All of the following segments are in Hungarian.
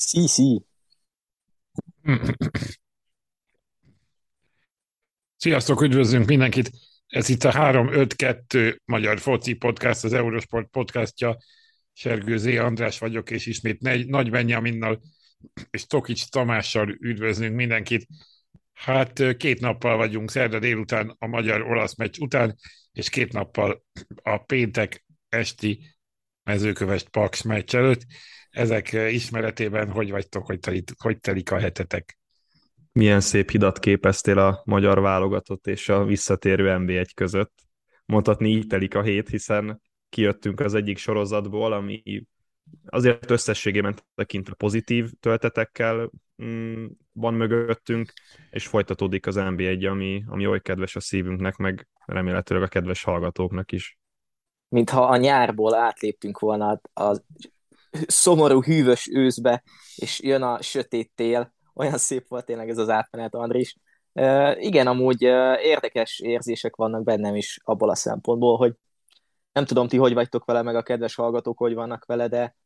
Sí, sí. Sziasztok, üdvözlünk mindenkit! Ez itt a 352 Magyar Foci Podcast, az Eurosport podcastja. Sergő Zé András vagyok, és ismét Nagy Benyaminnal és Tokics Tamással üdvözlünk mindenkit. Hát két nappal vagyunk szerda délután a magyar-olasz meccs után, és két nappal a péntek esti mezőkövest Paks meccs előtt. Ezek ismeretében hogy vagytok, hogy telik, hogy telik a hetetek? Milyen szép hidat képeztél a magyar válogatott és a visszatérő NB1 között. Mondhatni így telik a hét, hiszen kijöttünk az egyik sorozatból, ami azért összességében tekintve pozitív töltetekkel mm, van mögöttünk, és folytatódik az NB1, ami, ami oly kedves a szívünknek, meg remélhetőleg a kedves hallgatóknak is. Mintha a nyárból átléptünk volna a szomorú, hűvös őszbe, és jön a sötét tél. Olyan szép volt tényleg ez az átmenet, Andris. Uh, igen, amúgy érdekes érzések vannak bennem is abból a szempontból, hogy nem tudom, ti hogy vagytok vele, meg a kedves hallgatók hogy vannak vele, de,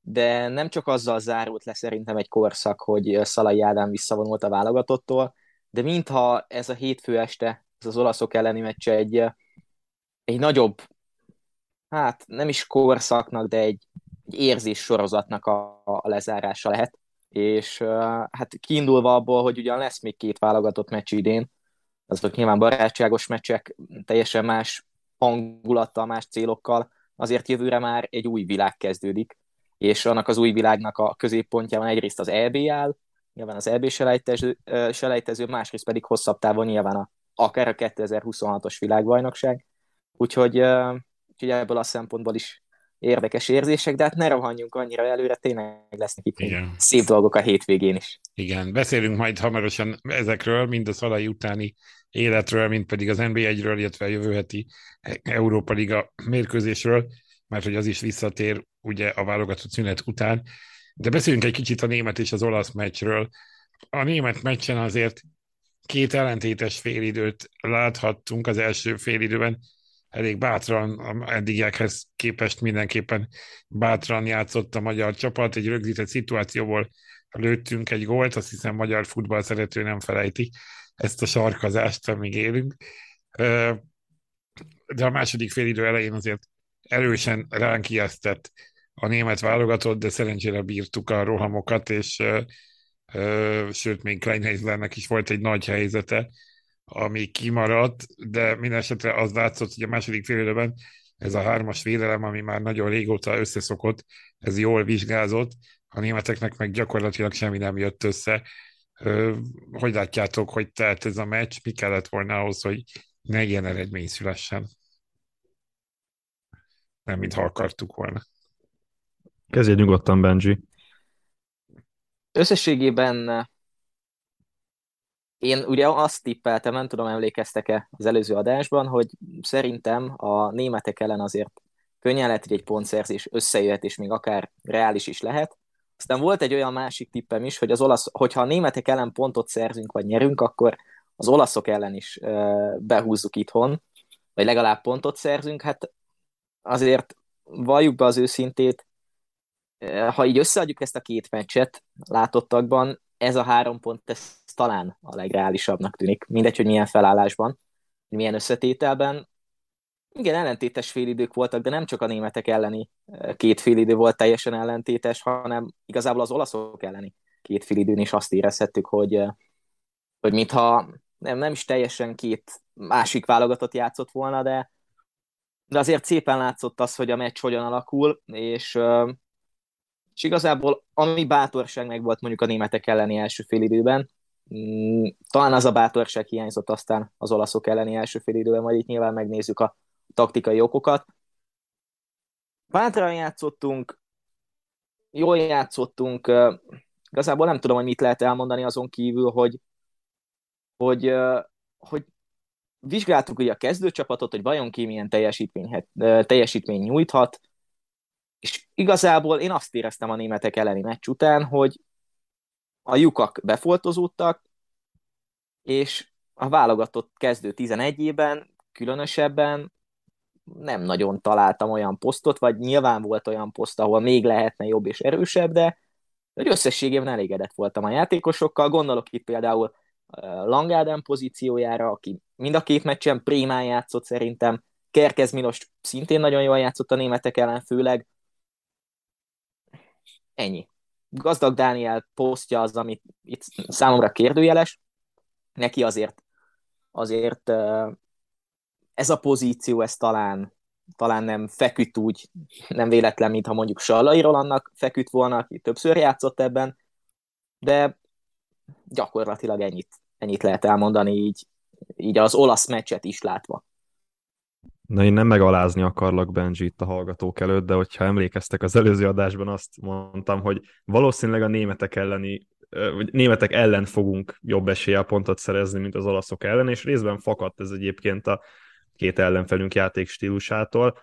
de nem csak azzal zárult le szerintem egy korszak, hogy Szalai Ádám visszavonult a válogatottól, de mintha ez a hétfő este, ez az olaszok elleni meccse egy, egy nagyobb, hát nem is korszaknak, de egy, egy érzés sorozatnak a, a lezárása lehet. És hát kiindulva abból, hogy ugyan lesz még két válogatott meccs idén, azok nyilván barátságos meccsek, teljesen más hangulattal, más célokkal, azért jövőre már egy új világ kezdődik, és annak az új világnak a középpontjában egyrészt az EB áll, nyilván az EB selejtező másrészt pedig hosszabb távon nyilván a, akár a 2026-os világbajnokság. Úgyhogy, úgyhogy ebből a szempontból is érdekes érzések, de hát ne rohanjunk annyira előre, tényleg lesznek itt Igen. szép dolgok a hétvégén is. Igen, beszélünk majd hamarosan ezekről, mind a szalai utáni életről, mint pedig az NB1-ről, illetve a jövő heti Európa Liga mérkőzésről, mert hogy az is visszatér ugye a válogatott szünet után. De beszéljünk egy kicsit a német és az olasz meccsről. A német meccsen azért két ellentétes félidőt láthattunk az első félidőben, elég bátran, eddigiekhez képest mindenképpen bátran játszott a magyar csapat, egy rögzített szituációból lőttünk egy gólt, azt hiszem magyar futball szerető nem felejti ezt a sarkazást, amíg élünk. De a második félidő elején azért erősen ránk ijesztett a német válogatott, de szerencsére bírtuk a rohamokat, és sőt, még Kleinheislernek is volt egy nagy helyzete, ami kimaradt, de minden esetre az látszott, hogy a második fél ez a hármas védelem, ami már nagyon régóta összeszokott, ez jól vizsgázott, a németeknek meg gyakorlatilag semmi nem jött össze. Hogy látjátok, hogy telt ez a meccs, mi kellett volna ahhoz, hogy ne ilyen eredmény szülessen? Nem, mintha akartuk volna. Kezdje nyugodtan, Benji. Összességében én ugye azt tippeltem, nem tudom, emlékeztek-e az előző adásban, hogy szerintem a németek ellen azért könnyen lehet, hogy egy pontszerzés összejöhet, és még akár reális is lehet. Aztán volt egy olyan másik tippem is, hogy az olasz, hogyha a németek ellen pontot szerzünk, vagy nyerünk, akkor az olaszok ellen is behúzzuk itthon, vagy legalább pontot szerzünk. Hát azért valljuk be az őszintét, ha így összeadjuk ezt a két meccset látottakban, ez a három pont, ez talán a legreálisabbnak tűnik. Mindegy, hogy milyen felállásban, milyen összetételben. Igen, ellentétes félidők voltak, de nem csak a németek elleni eh, két félidő volt teljesen ellentétes, hanem igazából az olaszok elleni két félidőn is azt érezhettük, hogy, eh, hogy mintha nem, nem is teljesen két másik válogatott játszott volna, de, de azért szépen látszott az, hogy a meccs hogyan alakul, és eh, és igazából ami bátorság meg volt mondjuk a németek elleni első félidőben, talán az a bátorság hiányzott aztán az olaszok elleni első félidőben, majd itt nyilván megnézzük a taktikai okokat. Bátran játszottunk, jól játszottunk, igazából nem tudom, hogy mit lehet elmondani azon kívül, hogy, hogy, hogy vizsgáltuk ugye a kezdőcsapatot, hogy vajon ki milyen teljesítmény, teljesítmény nyújthat, és igazából én azt éreztem a németek elleni meccs után, hogy a lyukak befoltozódtak, és a válogatott kezdő 11-ében különösebben nem nagyon találtam olyan posztot, vagy nyilván volt olyan poszt, ahol még lehetne jobb és erősebb, de, hogy összességében elégedett voltam a játékosokkal, gondolok itt például Langáden pozíciójára, aki mind a két meccsen prémán játszott szerintem, Kerkez Milos szintén nagyon jól játszott a németek ellen, főleg. Ennyi. Gazdag Dániel posztja az, amit itt számomra kérdőjeles. Neki azért, azért ez a pozíció, ez talán, talán nem feküdt úgy, nem véletlen, mintha mondjuk Sallai Rolandnak feküdt volna, aki többször játszott ebben, de gyakorlatilag ennyit, ennyit lehet elmondani így, így az olasz meccset is látva. Na én nem megalázni akarlak Benji itt a hallgatók előtt, de hogyha emlékeztek az előző adásban azt mondtam, hogy valószínűleg a németek elleni vagy németek ellen fogunk jobb eséllyel pontot szerezni, mint az olaszok ellen, és részben fakadt ez egyébként a két ellenfelünk játék stílusától.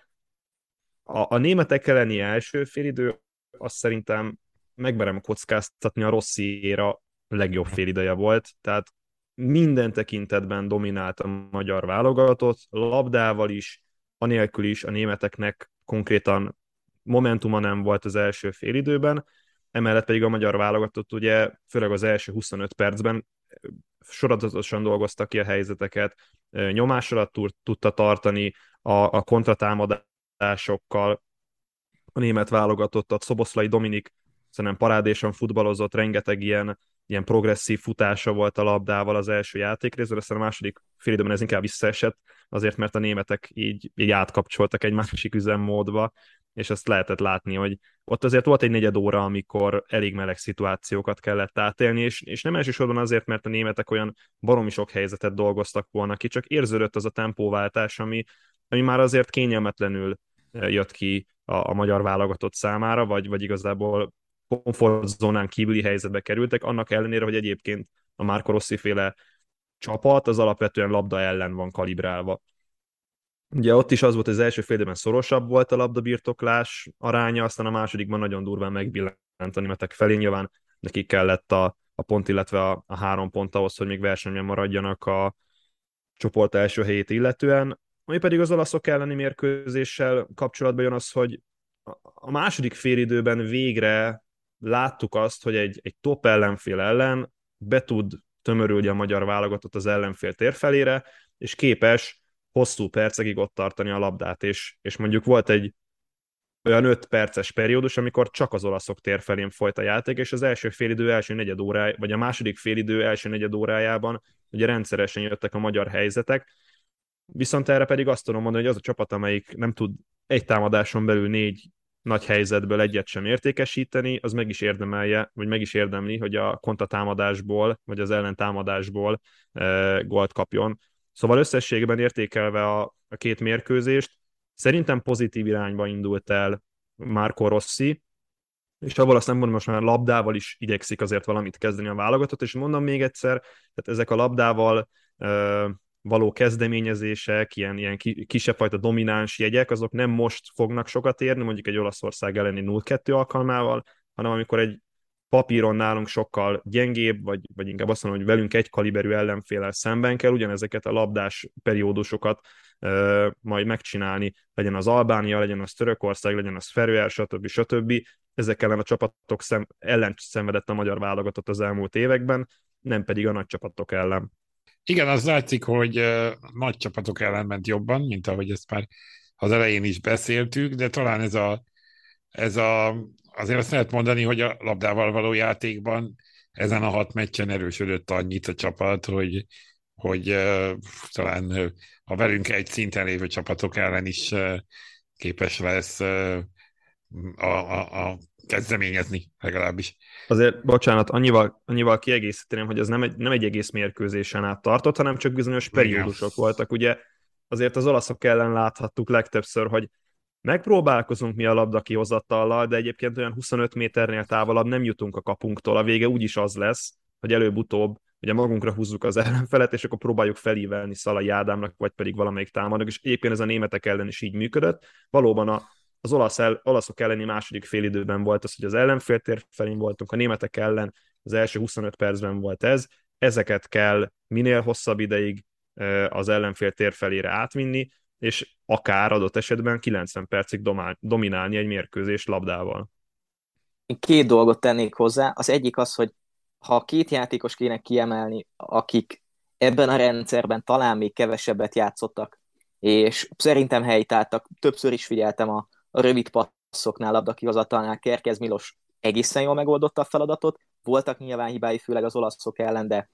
A, a németek elleni első félidő azt szerintem megmerem kockáztatni a Rossziéra legjobb félideje volt, tehát minden tekintetben dominált a magyar válogatott, labdával is, anélkül is a németeknek konkrétan momentuma nem volt az első félidőben, emellett pedig a magyar válogatott ugye főleg az első 25 percben sorozatosan dolgoztak ki a helyzeteket, nyomás alatt tudta tartani a, a kontratámadásokkal. A német válogatottat, Szoboszlai Dominik szerintem parádésan futballozott, rengeteg ilyen ilyen progresszív futása volt a labdával az első játékrészben, aztán a második fél ez inkább visszaesett, azért mert a németek így, így átkapcsoltak egy másik üzemmódba, és azt lehetett látni, hogy ott azért volt egy negyed óra, amikor elég meleg szituációkat kellett átélni, és, és nem elsősorban azért, mert a németek olyan baromi sok helyzetet dolgoztak volna ki, csak érződött az a tempóváltás, ami, ami már azért kényelmetlenül eh, jött ki a, a magyar válogatott számára, vagy, vagy igazából komfortzónán kívüli helyzetbe kerültek, annak ellenére, hogy egyébként a Marco Rossi féle csapat az alapvetően labda ellen van kalibrálva. Ugye ott is az volt, hogy az első félidőben szorosabb volt a labdabirtoklás aránya, aztán a másodikban nagyon durván megbillent a németek felé. Nyilván nekik kellett a, a pont, illetve a, a három pont ahhoz, hogy még versenyben maradjanak a csoport első helyét illetően. Ami pedig az olaszok elleni mérkőzéssel kapcsolatban jön az, hogy a második félidőben végre láttuk azt, hogy egy, egy top ellenfél ellen be tud tömörülni a magyar válogatott az ellenfél térfelére, és képes hosszú percekig ott tartani a labdát, és, és mondjuk volt egy olyan 5 perces periódus, amikor csak az olaszok térfelén folyt a játék, és az első félidő első negyed órája, vagy a második félidő első negyed órájában ugye rendszeresen jöttek a magyar helyzetek, viszont erre pedig azt tudom mondani, hogy az a csapat, amelyik nem tud egy támadáson belül négy nagy helyzetből egyet sem értékesíteni, az meg is érdemelje, vagy meg is érdemli, hogy a kontatámadásból, vagy az ellentámadásból e, gólt kapjon. Szóval összességben értékelve a, a két mérkőzést, szerintem pozitív irányba indult el Marco Rossi, és abból azt nem mondom, most már labdával is igyekszik azért valamit kezdeni a válogatott, és mondom még egyszer, tehát ezek a labdával e, való kezdeményezések, ilyen, ilyen kisebb fajta domináns jegyek, azok nem most fognak sokat érni, mondjuk egy Olaszország elleni 0-2 alkalmával, hanem amikor egy papíron nálunk sokkal gyengébb, vagy, vagy inkább azt mondom, hogy velünk egy kaliberű ellenfélel szemben kell ugyanezeket a labdás periódusokat uh, majd megcsinálni, legyen az Albánia, legyen az Törökország, legyen az Ferőer, stb. stb. Ezek ellen a csapatok szem, ellen szenvedett a magyar válogatott az elmúlt években, nem pedig a nagy csapatok ellen. Igen, az látszik, hogy nagy csapatok ellen ment jobban, mint ahogy ezt már az elején is beszéltük, de talán ez a, ez a azért azt lehet mondani, hogy a labdával való játékban ezen a hat meccsen erősödött annyit a csapat, hogy, hogy uh, talán a velünk egy szinten lévő csapatok ellen is uh, képes lesz uh, a, a, a kezdeményezni legalábbis. Azért, bocsánat, annyival, annyival kiegészíteném, hogy ez nem egy, nem egy egész mérkőzésen át tartott, hanem csak bizonyos periódusok Igen. voltak. Ugye azért az olaszok ellen láthattuk legtöbbször, hogy megpróbálkozunk mi a labda kihozatallal, de egyébként olyan 25 méternél távolabb nem jutunk a kapunktól. A vége úgyis az lesz, hogy előbb-utóbb ugye magunkra húzzuk az ellenfelet, és akkor próbáljuk felívelni Szalai Ádámnak, vagy pedig valamelyik támadnak, és egyébként ez a németek ellen is így működött. Valóban a az olasz el, olaszok elleni második félidőben volt az, hogy az ellenféltér felén voltunk, a németek ellen az első 25 percben volt ez, ezeket kell minél hosszabb ideig az ellenfél tér átvinni, és akár adott esetben 90 percig domál, dominálni egy mérkőzés labdával. én két dolgot tennék hozzá. Az egyik az, hogy ha két játékos kéne kiemelni, akik ebben a rendszerben talán még kevesebbet játszottak, és szerintem helytáltak, többször is figyeltem a, a rövid passzoknál, labdakihozatalnál, Kerkez Milos egészen jól megoldotta a feladatot, voltak nyilván hibái, főleg az olaszok ellen, de,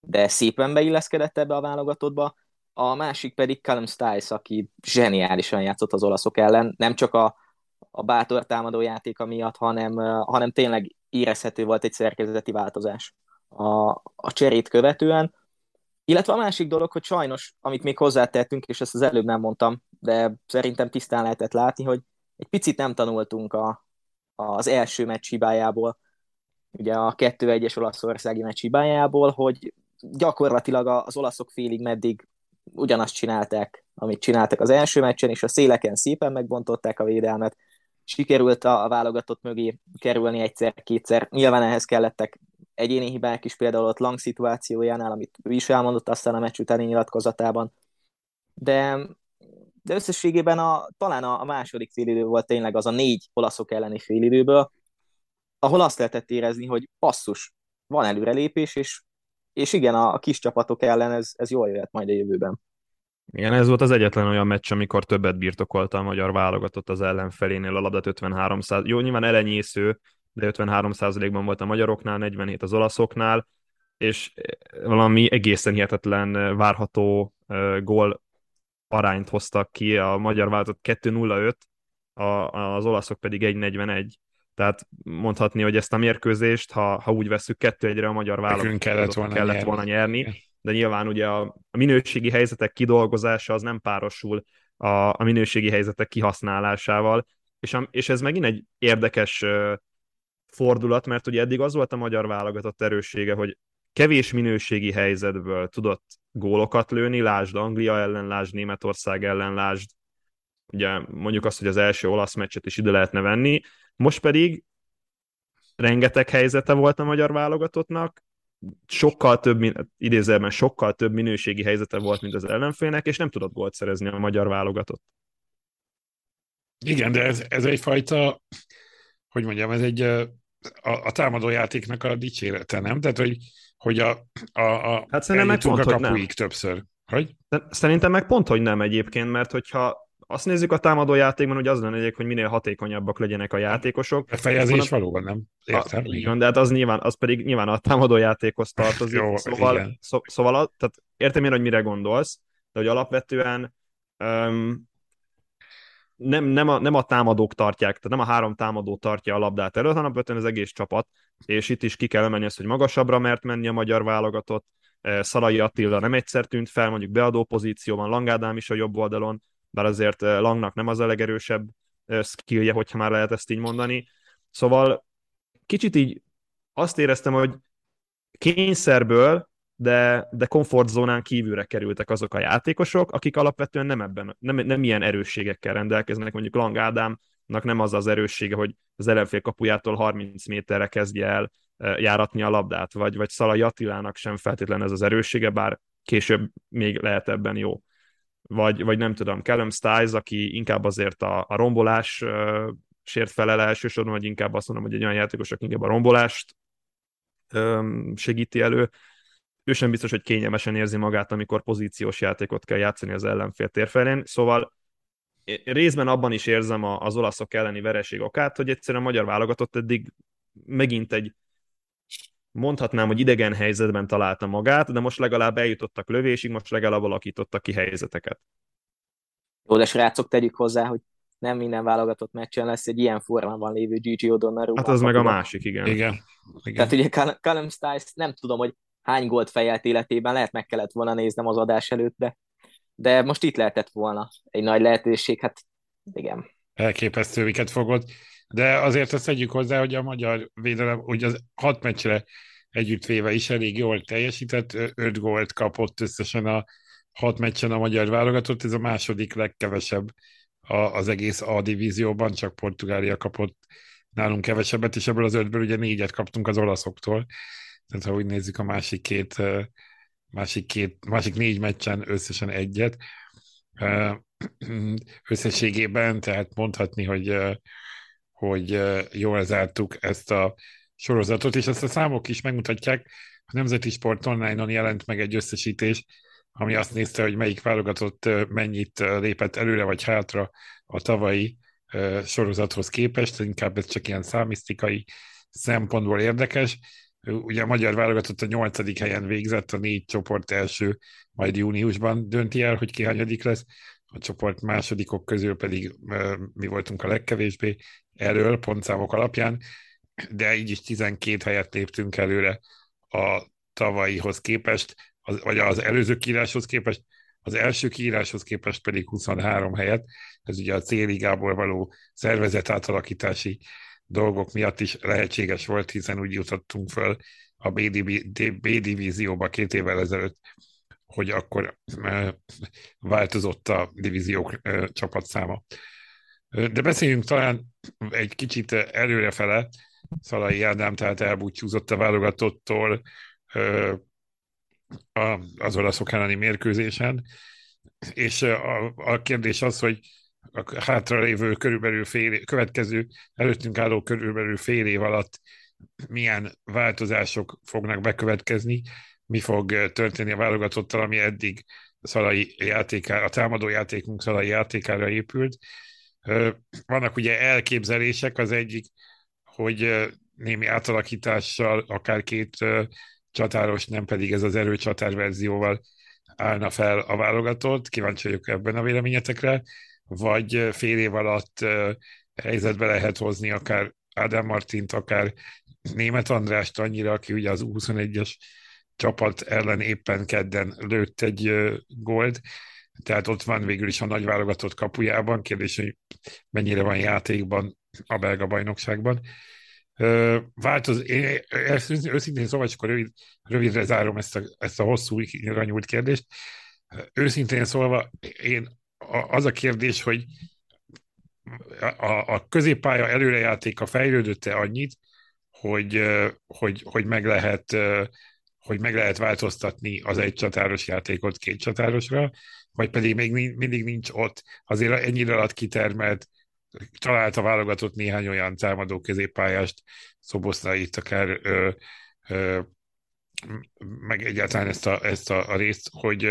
de szépen beilleszkedett ebbe a válogatottba. A másik pedig Callum Stiles, aki zseniálisan játszott az olaszok ellen, nem csak a, a bátor támadó játéka miatt, hanem, hanem tényleg érezhető volt egy szerkezeti változás a, a cserét követően. Illetve a másik dolog, hogy sajnos, amit még hozzátettünk, és ezt az előbb nem mondtam, de szerintem tisztán lehetett látni, hogy egy picit nem tanultunk a, az első meccs hibájából, ugye a 2-1-es olaszországi meccs hibájából, hogy gyakorlatilag az olaszok félig meddig ugyanazt csinálták, amit csináltak az első meccsen, és a széleken szépen megbontották a védelmet, sikerült a, a válogatott mögé kerülni egyszer-kétszer. Nyilván ehhez kellettek egyéni hibák is, például ott Lang szituációjánál, amit ő is elmondott aztán a meccs utáni nyilatkozatában. De, de összességében a, talán a, második félidő volt tényleg az a négy olaszok elleni félidőből, ahol azt lehetett érezni, hogy passzus, van előrelépés, és, és igen, a, a kis csapatok ellen ez, ez jól jöhet majd a jövőben. Igen, ez volt az egyetlen olyan meccs, amikor többet birtokolta a magyar válogatott az ellenfelénél a labdat 53 száz... Jó, nyilván elenyésző, de 53 ban volt a magyaroknál, 47 az olaszoknál, és valami egészen hihetetlen várható gól arányt hoztak ki, a magyar válogatott 2-0-5, az olaszok pedig 1-41. Tehát mondhatni, hogy ezt a mérkőzést, ha, ha úgy veszük kettő egyre a magyar válogatott kellett volna, kellett nyerni. volna nyerni, de nyilván ugye a, a minőségi helyzetek kidolgozása az nem párosul a, a minőségi helyzetek kihasználásával, és, a, és ez megint egy érdekes uh, fordulat, mert ugye eddig az volt a magyar válogatott erőssége, hogy kevés minőségi helyzetből tudott gólokat lőni, lásd Anglia ellen, lásd Németország ellen, lásd ugye mondjuk azt, hogy az első olasz meccset is ide lehetne venni, most pedig rengeteg helyzete volt a magyar válogatottnak, sokkal több, idézelben sokkal több minőségi helyzete volt, mint az ellenfélnek, és nem tudott gólt szerezni a magyar válogatott. Igen, de ez, ez egyfajta, hogy mondjam, ez egy a, a támadójátéknak a dicsérete, nem? Tehát, hogy, hogy a, a, a hát szerintem meg pont, a kapuig többször. Hogy? Szerintem meg pont, hogy nem egyébként, mert hogyha azt nézzük a támadó játékban, hogy az lenne hogy minél hatékonyabbak legyenek a játékosok. A fejezés valóban nem. Értem. A, igen, de hát az nyilván, az pedig nyilván a támadó játékhoz tartozik. Jó, szóval, szó, szóval tehát értem én, hogy mire gondolsz, de hogy alapvetően um, nem, nem, a, nem a támadók tartják, tehát nem a három támadó tartja a labdát előtt, hanem alapvetően az egész csapat, és itt is ki kell emelni azt, hogy magasabbra mert menni a magyar válogatott, Szalai Attila nem egyszer tűnt fel, mondjuk beadó pozícióban, Langádám is a jobb oldalon, bár azért eh, Langnak nem az a legerősebb eh, skillje, hogyha már lehet ezt így mondani. Szóval kicsit így azt éreztem, hogy kényszerből, de, de komfortzónán kívülre kerültek azok a játékosok, akik alapvetően nem ebben, nem, nem ilyen erősségekkel rendelkeznek, mondjuk Lang Ádámnak nem az az erőssége, hogy az ellenfél kapujától 30 méterre kezdje el járatni a labdát, vagy, vagy Szalai Attilának sem feltétlenül ez az erőssége, bár később még lehet ebben jó vagy, vagy nem tudom, Callum Stiles, aki inkább azért a, a rombolás uh, sért felel elsősorban, vagy inkább azt mondom, hogy egy olyan játékos, aki inkább a rombolást um, segíti elő. Ő sem biztos, hogy kényelmesen érzi magát, amikor pozíciós játékot kell játszani az ellenfél térfelén. Szóval részben abban is érzem az olaszok elleni vereség okát, hogy egyszerűen a magyar válogatott eddig megint egy mondhatnám, hogy idegen helyzetben találta magát, de most legalább eljutottak lövésig, most legalább alakítottak ki helyzeteket. Jó, de srácok, tegyük hozzá, hogy nem minden válogatott meccsen lesz egy ilyen formában lévő Gigi O'Donnell. Hát az meg a másik, igen. Igen. igen. Tehát ugye Callum Stiles nem tudom, hogy hány gólt fejelt életében, lehet meg kellett volna néznem az adás előtt, de, de most itt lehetett volna egy nagy lehetőség, hát igen. Elképesztő, miket fogod. De azért azt tegyük hozzá, hogy a magyar védelem, hogy az hat meccsre együttvéve is elég jól teljesített, öt gólt kapott összesen a hat meccsen a magyar válogatott, ez a második legkevesebb az egész A divízióban, csak Portugália kapott nálunk kevesebbet, és ebből az ötből ugye négyet kaptunk az olaszoktól. Tehát ha úgy nézzük a másik két, másik, két, másik négy meccsen összesen egyet. Összességében, tehát mondhatni, hogy hogy jól zártuk ezt a sorozatot, és ezt a számok is megmutatják. A Nemzeti Sport Online-on jelent meg egy összesítés, ami azt nézte, hogy melyik válogatott mennyit lépett előre vagy hátra a tavalyi sorozathoz képest, inkább ez csak ilyen számisztikai szempontból érdekes. Ugye a magyar válogatott a nyolcadik helyen végzett, a négy csoport első, majd júniusban dönti el, hogy ki hanyadik lesz, a csoport másodikok közül pedig mi voltunk a legkevésbé erről pontszámok alapján, de így is 12 helyet léptünk előre a tavalyihoz képest, az, vagy az előző kiíráshoz képest, az első kiíráshoz képest pedig 23 helyet. Ez ugye a C-ligából való szervezet átalakítási dolgok miatt is lehetséges volt, hiszen úgy jutottunk föl a B-divízióba két évvel ezelőtt, hogy akkor változott a divíziók csapatszáma. De beszéljünk talán egy kicsit előrefele. Szalai Ádám tehát elbúcsúzott a válogatottól az olaszok elleni mérkőzésen, és a, a kérdés az, hogy a hátralévő körülbelül fél, következő előttünk álló körülbelül fél év alatt milyen változások fognak bekövetkezni, mi fog történni a válogatottal, ami eddig Szalai játékára, a támadó játékunk Szalai játékára épült. Vannak ugye elképzelések, az egyik, hogy némi átalakítással akár két csatáros, nem pedig ez az erőcsatár verzióval állna fel a válogatott. Kíváncsi vagyok ebben a véleményetekre vagy fél év alatt helyzetbe lehet hozni akár Ádám Martint, akár Német Andrást annyira, aki ugye az 21-es csapat ellen éppen kedden lőtt egy gólt, tehát ott van végül is a nagy válogatott kapujában, kérdés, hogy mennyire van játékban a belga bajnokságban. Változ, én őszintén szóval, csak rövid, rövidre zárom ezt a, ezt a hosszú, nyúlt kérdést. Őszintén szólva, én az a kérdés, hogy a, a középpálya előrejátéka fejlődött-e annyit, hogy, hogy, hogy, meg lehet, hogy meg lehet változtatni az egy csatáros játékot két csatárosra, vagy pedig még mindig nincs ott. Azért ennyire alatt kitermelt, találta válogatott néhány olyan támadó középpályást, itt akár ö, ö, meg egyáltalán ezt a, ezt a, a részt, hogy,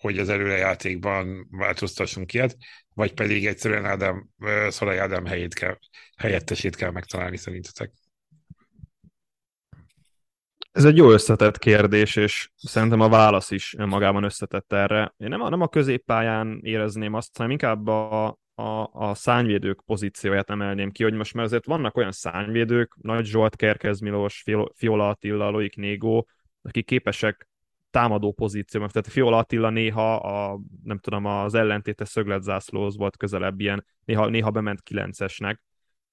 hogy az előrejátékban változtassunk ilyet, vagy pedig egyszerűen Ádám, Szalai Ádám helyét kell, helyettesét kell megtalálni szerintetek? Ez egy jó összetett kérdés, és szerintem a válasz is magában összetett erre. Én nem a, nem a középpályán érezném azt, hanem inkább a, a, a szányvédők pozícióját emelném ki, hogy most már azért vannak olyan szányvédők, Nagy Zsolt, Kerkez Milos, Fiola Attila, Loik Négó, akik képesek támadó pozícióban. Tehát Fiola Attila néha a, nem tudom, az ellentéte szögletzászlóhoz volt közelebb ilyen, néha, néha bement kilencesnek.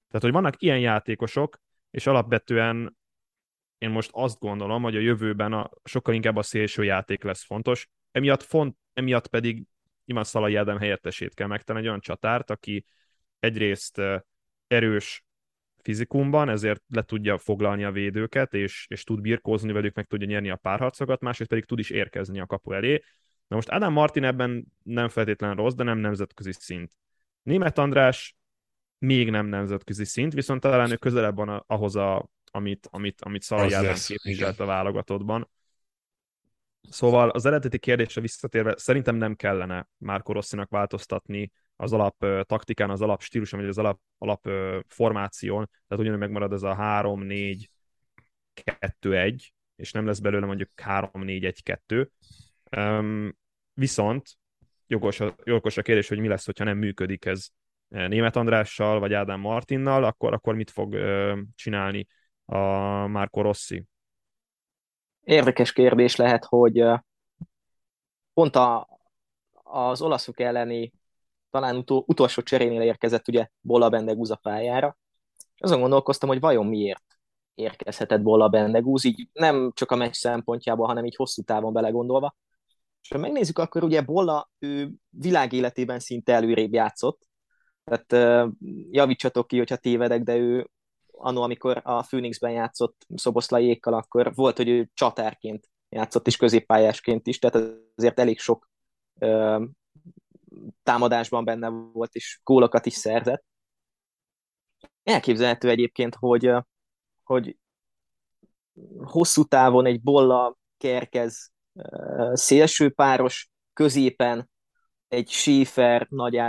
Tehát, hogy vannak ilyen játékosok, és alapvetően én most azt gondolom, hogy a jövőben a, sokkal inkább a szélső játék lesz fontos, emiatt, font, emiatt pedig Iman Szalai Ádám helyettesét kell megtenni, egy olyan csatárt, aki egyrészt erős fizikumban, ezért le tudja foglalni a védőket, és, és tud birkózni velük, meg tudja nyerni a párharcokat, másrészt pedig tud is érkezni a kapu elé. Na most Adam Martin ebben nem feltétlenül rossz, de nem nemzetközi szint. Német András még nem nemzetközi szint, viszont talán ő közelebb van ahhoz, a, amit, amit, amit Szalai Ádám képviselt a válogatottban. Szóval az eredeti kérdésre visszatérve, szerintem nem kellene Márko Rosszinak változtatni az alap taktikán, az alap stíluson, vagy az alap, alap formáción, tehát ugyanúgy megmarad ez a 3-4-2-1, és nem lesz belőle mondjuk 3-4-1-2. Um, viszont jogos a, jogos a kérdés, hogy mi lesz, hogyha nem működik ez Német Andrással, vagy Ádám Martinnal, akkor, akkor mit fog csinálni a Marco Rossi? Érdekes kérdés lehet, hogy pont a, az olaszok elleni talán utol, utolsó cserénél érkezett ugye Bola Bendegúz a pályára, és azon gondolkoztam, hogy vajon miért érkezhetett Bola Bendegúz, így nem csak a meccs szempontjából, hanem így hosszú távon belegondolva. És ha megnézzük, akkor ugye Bola ő világéletében szinte előrébb játszott, tehát javítsatok ki, hogyha tévedek, de ő annó, amikor a Phoenixben játszott Szoboszlaiékkal, akkor volt, hogy ő csatárként játszott, és középpályásként is, tehát azért elég sok támadásban benne volt, és gólokat is szerzett. elképzelhető egyébként, hogy, hogy hosszú távon egy bolla kerkez szélső páros, középen egy Schäfer, Nagy,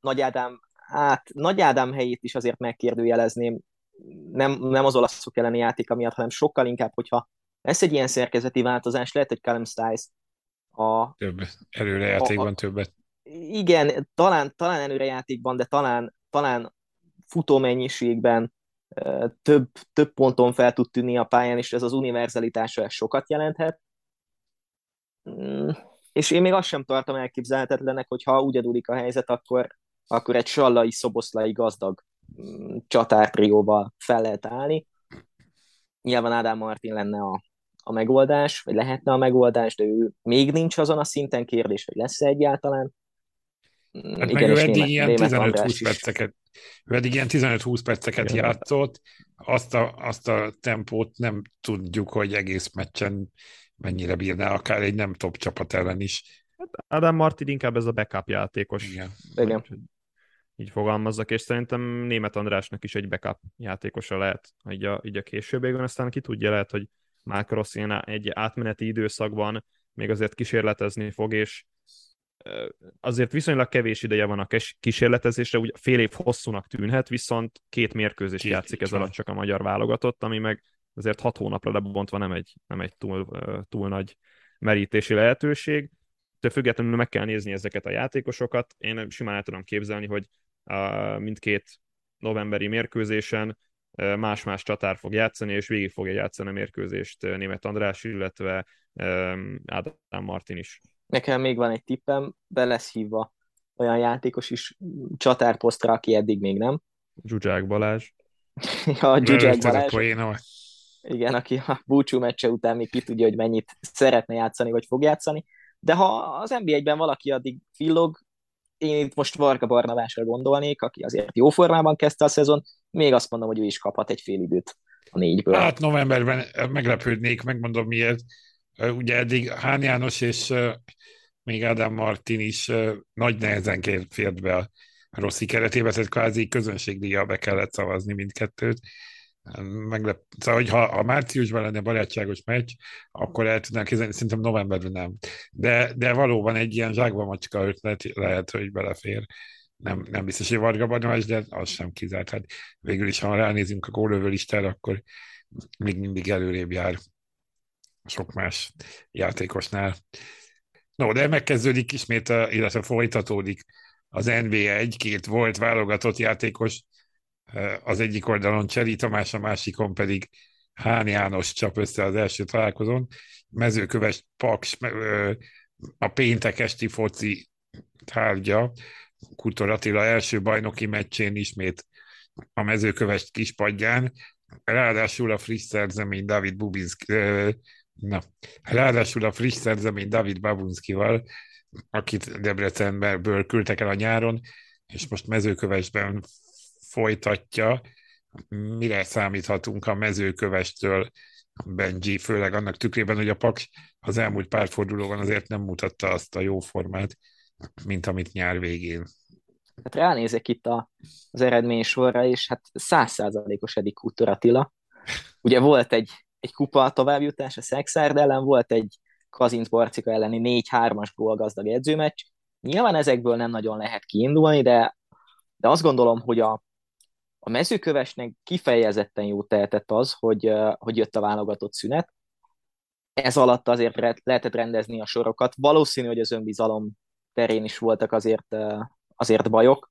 Nagy Ádám, hát Nagy Ádám helyét is azért megkérdőjelezném, nem, nem az olaszok elleni játéka miatt, hanem sokkal inkább, hogyha lesz egy ilyen szerkezeti változás, lehet, hogy Callum Stiles a... Több előrejátékban a, a, többet. Igen, talán, talán előrejátékban, de talán, talán futómennyiségben több, több ponton fel tud tűnni a pályán, és ez az univerzalitása sokat jelenthet. Mm, és én még azt sem tartom elképzelhetetlenek, hogy ha úgy adódik a helyzet, akkor, akkor egy sallai, szoboszlai gazdag mm, csatártrióval fel lehet állni. Nyilván Ádám Martin lenne a, a megoldás, vagy lehetne a megoldás, de ő még nincs azon a szinten kérdés, hogy lesz -e egyáltalán. Hát Igen, meg ő eddig ilyen 15-20 perceket, ő eddig ilyen 15-20 perceket Igen. játszott, azt a, azt a tempót nem tudjuk, hogy egész meccsen mennyire bírná, akár egy nem top csapat ellen is. Hát Adam Martin inkább ez a backup játékos. Igen. Igen. Így fogalmazzak, és szerintem Német Andrásnak is egy backup játékosa lehet így a, így a későbbiekben, aztán ki tudja, lehet, hogy Mark Rossi egy átmeneti időszakban még azért kísérletezni fog, és azért viszonylag kevés ideje van a kísérletezésre, úgy fél év hosszúnak tűnhet, viszont két mérkőzés két, játszik ez alatt csak a magyar válogatott, ami meg azért hat hónapra lebontva nem egy, nem egy túl, túl nagy merítési lehetőség. De függetlenül meg kell nézni ezeket a játékosokat. Én simán el tudom képzelni, hogy a mindkét novemberi mérkőzésen más-más csatár fog játszani, és végig fogja játszani a mérkőzést német András, illetve Ádám Martin is. Nekem még van egy tippem, be lesz hívva olyan játékos is csatárposztra, aki eddig még nem. Zsuzsák Balázs. ja, Zsuzsák Balázs. Igen, aki a búcsú meccse után még ki tudja, hogy mennyit szeretne játszani, vagy fog játszani. De ha az NBA-ben valaki addig villog, én itt most Varga Barnabásra gondolnék, aki azért jó formában kezdte a szezon, még azt mondom, hogy ő is kaphat egy fél időt a négyből. Hát novemberben meglepődnék, megmondom miért. Ugye eddig Hán János és még Ádám Martin is nagy nehezen fért be a Rossi keretébe, tehát kvázi közönségdíjjal be kellett szavazni mindkettőt. Meglep... Szóval, hogy ha, ha márciusban lenne barátságos meccs, akkor el tudnánk kézelni, szerintem novemberben nem. De, de valóban egy ilyen zsákba macska ötlet lehet, hogy belefér. Nem, nem biztos, hogy Varga Barnabás, de az sem kizárt. Hát végül is, ha ránézünk a gólövő listára, akkor még mindig előrébb jár sok más játékosnál. No, de megkezdődik ismét, illetve folytatódik az NBA egy-két volt válogatott játékos, az egyik oldalon Cseri Tamás, a másikon pedig Hán János csap össze az első találkozón. Mezőköves Paks, a péntek esti foci tárgya, Kutor Attila első bajnoki meccsén ismét a mezőköves kispadján, ráadásul a friss szerzemény David Bubinski, na, ráadásul a friss szerzemény David Babunskival, akit Debrecenből küldtek el a nyáron, és most mezőkövesben folytatja. Mire számíthatunk a mezőkövestől, Benji, főleg annak tükrében, hogy a Paks az elmúlt pár fordulóban azért nem mutatta azt a jó formát, mint amit nyár végén. Hát ránézek itt a, az eredmény sorra, és hát százszázalékos Edik Kutor Attila. Ugye volt egy, egy kupa továbbjutás a Szexárd ellen, volt egy Kazinc Barcika elleni 4-3-as gólgazdag edzőmeccs. Nyilván ezekből nem nagyon lehet kiindulni, de, de azt gondolom, hogy a, a mezőkövesnek kifejezetten jó tehetett az, hogy, hogy jött a válogatott szünet. Ez alatt azért lehetett rendezni a sorokat. Valószínű, hogy az önbizalom terén is voltak azért, azért bajok.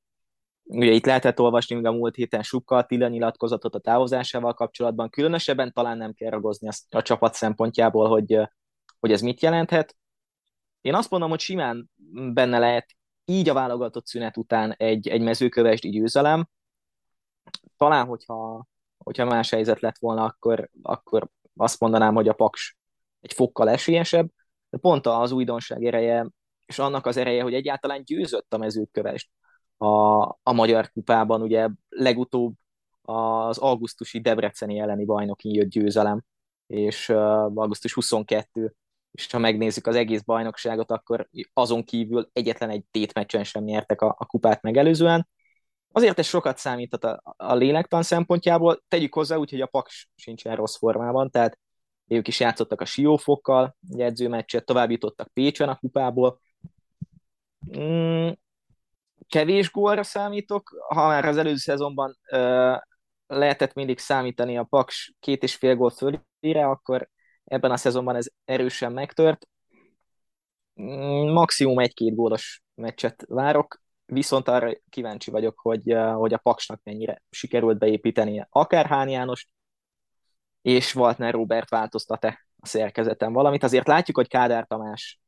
Ugye itt lehetett olvasni még a múlt héten Sukka Attila nyilatkozatot a távozásával kapcsolatban. Különösebben talán nem kell ragozni a csapat szempontjából, hogy, hogy ez mit jelenthet. Én azt mondom, hogy simán benne lehet így a válogatott szünet után egy, egy mezőkövesdi győzelem, talán, hogyha, hogyha más helyzet lett volna, akkor, akkor azt mondanám, hogy a Paks egy fokkal esélyesebb, de pont az újdonság ereje, és annak az ereje, hogy egyáltalán győzött a mezőkövest a, a Magyar Kupában, ugye legutóbb az augusztusi Debreceni elleni bajnokin jött győzelem, és uh, augusztus 22, és ha megnézzük az egész bajnokságot, akkor azon kívül egyetlen egy tétmeccsen sem nyertek a, a kupát megelőzően, azért ez sokat számíthat a, a lélektan szempontjából. Tegyük hozzá úgy, hogy a Paks sincsen rossz formában, tehát ők is játszottak a Siófokkal, egy edzőmeccset, tovább Pécsen a kupából. Mm, kevés gólra számítok, ha már az előző szezonban ö, lehetett mindig számítani a Paks két és fél gól fölére, akkor ebben a szezonban ez erősen megtört. Mm, maximum egy-két gólos meccset várok, viszont arra kíváncsi vagyok, hogy, hogy a Paksnak mennyire sikerült beépíteni akár Hán Jánost, és Waltner Robert változtat-e a szerkezeten valamit. Azért látjuk, hogy Kádár Tamás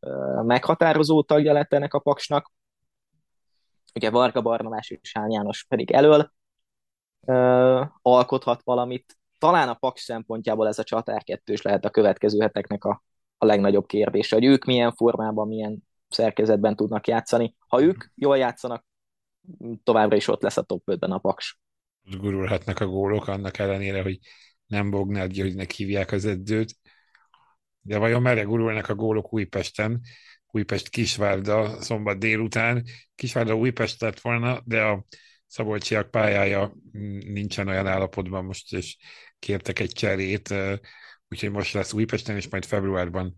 meghatározó tagja lett ennek a Paksnak, ugye Varga Barnabás és Hán János pedig elől alkothat valamit. Talán a Paks szempontjából ez a csatár kettős lehet a következő heteknek a, a legnagyobb kérdés, hogy ők milyen formában, milyen szerkezetben tudnak játszani. Ha ők jól játszanak, továbbra is ott lesz a top 5-ben a Paks. Gurulhatnak a gólok, annak ellenére, hogy nem Bognár Györgynek hívják az edzőt. De vajon merre gurulnak a gólok Újpesten? Újpest Kisvárda szombat délután. Kisvárda Újpest lett volna, de a Szabolcsiak pályája nincsen olyan állapotban most, és kértek egy cserét, úgyhogy most lesz Újpesten, és majd februárban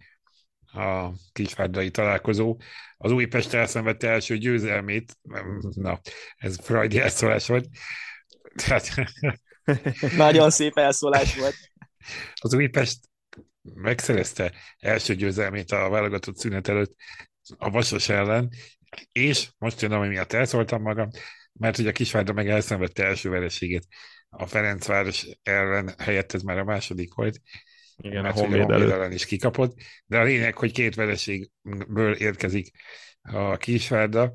a kisvárdai találkozó. Az Újpest elszenvedte első győzelmét, na, ez Freudi elszólás volt. Tehát... Nagyon szép elszólás volt. Az Újpest megszerezte első győzelmét a válogatott szünet előtt a Vasos ellen, és most jön, ami miatt elszóltam magam, mert ugye a Kisvárda meg elszenvedte első vereségét. A Ferencváros ellen, helyett ez már a második volt, igen, mert a Honvéd ellen is kikapott, de a lényeg, hogy két vereségből érkezik a Kisvárda,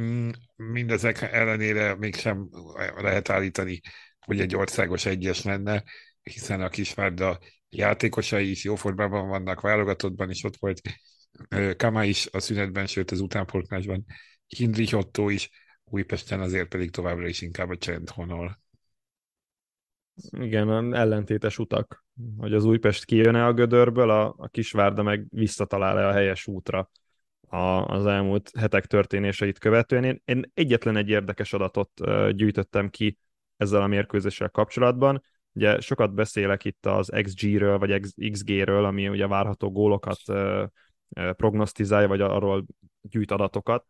mm, mindezek ellenére mégsem lehet állítani, hogy egy országos egyes lenne, hiszen a Kisvárda játékosai is jó formában vannak, válogatottban is ott volt Kama is a szünetben, sőt az utánpolknásban, Hindrich Otto is, Újpesten azért pedig továbbra is inkább a csend honol. Igen, ellentétes utak, hogy az Újpest kijön-e a gödörből, a, a Kisvárda meg visszatalál-e a helyes útra a, az elmúlt hetek történéseit követően. Én, én egyetlen egy érdekes adatot gyűjtöttem ki ezzel a mérkőzéssel kapcsolatban. Ugye sokat beszélek itt az XG-ről, vagy XG-ről, ami ugye várható gólokat prognosztizálja, vagy arról gyűjt adatokat.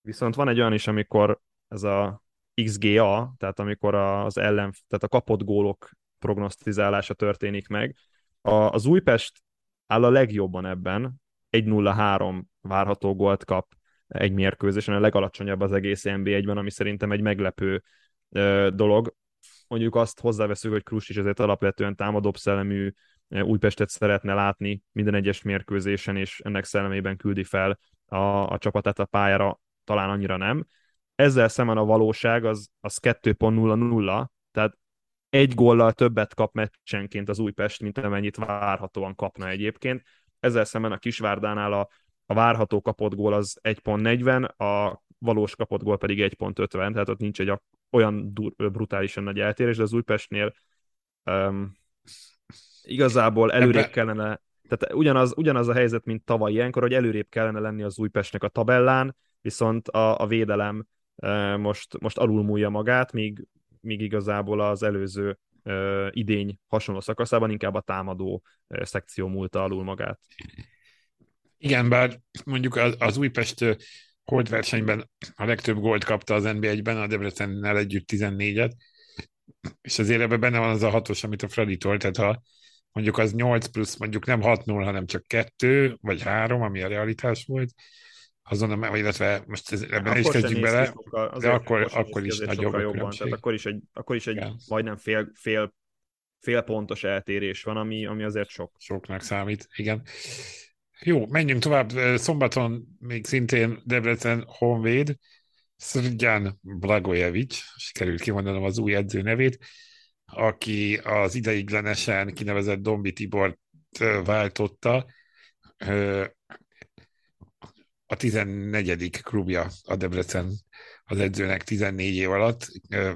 Viszont van egy olyan is, amikor ez a XGA, tehát amikor az ellen, tehát a kapott gólok prognosztizálása történik meg. A, az Újpest áll a legjobban ebben, 1-0-3 várható gólt kap egy mérkőzésen, a legalacsonyabb az egész NB1-ben, ami szerintem egy meglepő ö, dolog. Mondjuk azt hozzáveszünk, hogy Krust is azért alapvetően támadóbb szellemű Újpestet szeretne látni minden egyes mérkőzésen, és ennek szellemében küldi fel a, a csapatát a pályára, talán annyira nem ezzel szemben a valóság az, az 2.00, tehát egy góllal többet kap meccsenként az Újpest, mint amennyit várhatóan kapna egyébként. Ezzel szemben a Kisvárdánál a, a várható kapott gól az 1.40, a valós kapott gól pedig 1.50, tehát ott nincs egy olyan dur, brutálisan nagy eltérés, de az Újpestnél um, igazából előrébb kellene, tehát ugyanaz, ugyanaz a helyzet, mint tavaly ilyenkor, hogy előrébb kellene lenni az Újpestnek a tabellán, viszont a, a védelem most, most alulmúlja magát, míg, míg igazából az előző idény hasonló szakaszában inkább a támadó szekció múlta alul magát. Igen, bár mondjuk az, az Újpest versenyben a legtöbb gólt kapta az NBA-ben, a Debrecennel együtt 14-et, és azért ebben benne van az a hatos, amit a Freddy tolt, tehát ha mondjuk az 8 plusz, mondjuk nem 6-0, hanem csak 2 vagy 3, ami a realitás volt, azon, illetve most ez, ebben is kezdjük bele, sokkal, de akkor, akkor is nagyobb a jobban, tehát akkor is egy, akkor is egy Igen. majdnem fél, fél, fél pontos eltérés van, ami, ami azért sok. Soknak számít, igen. Jó, menjünk tovább. Szombaton még szintén Debrecen Honvéd, Szrgyán Blagojevic, sikerült kimondanom az új edző nevét, aki az ideiglenesen kinevezett Dombi Tibort váltotta a 14. klubja a Debrecen az edzőnek 14 év alatt.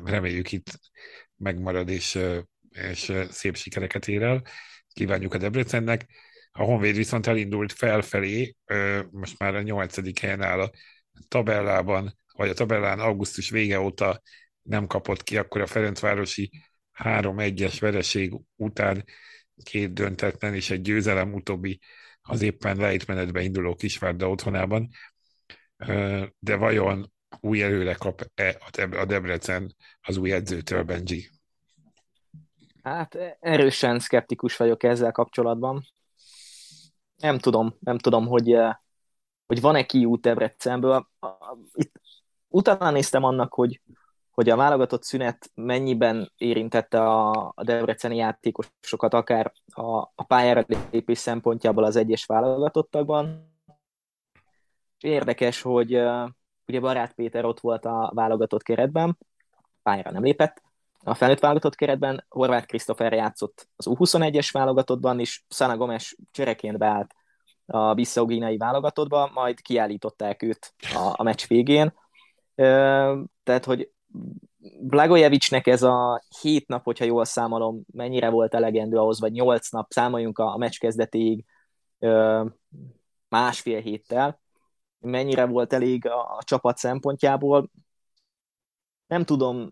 Reméljük itt megmarad és, és szép sikereket ér el. Kívánjuk a Debrecennek. A Honvéd viszont elindult felfelé, most már a nyolcadik helyen áll a tabellában, vagy a tabellán augusztus vége óta nem kapott ki, akkor a Ferencvárosi 3-1-es vereség után két döntetlen és egy győzelem utóbbi az éppen lejtmenetbe induló Kisvárda otthonában. De vajon új erőre kap-e a Debrecen az új edzőtől, Benji? Hát erősen szkeptikus vagyok ezzel kapcsolatban. Nem tudom, nem tudom, hogy, hogy van-e kiút Debrecenből. Itt utána néztem annak, hogy, hogy a válogatott szünet mennyiben érintette a, a debreceni játékosokat, akár a, a pályára lépés szempontjából az egyes válogatottakban. Érdekes, hogy uh, ugye Barát Péter ott volt a válogatott keretben, pályára nem lépett, a felnőtt válogatott keretben Horváth Krisztofer játszott az U21-es válogatottban, és Szana Gomes csereként beállt a bissau válogatottba, majd kiállították őt a, a meccs végén. Tehát, hogy Blagojevicsnek ez a hét nap, hogyha jól számolom, mennyire volt elegendő ahhoz, vagy nyolc nap, számoljunk a, a meccs kezdetéig másfél héttel, mennyire volt elég a, a csapat szempontjából. Nem tudom,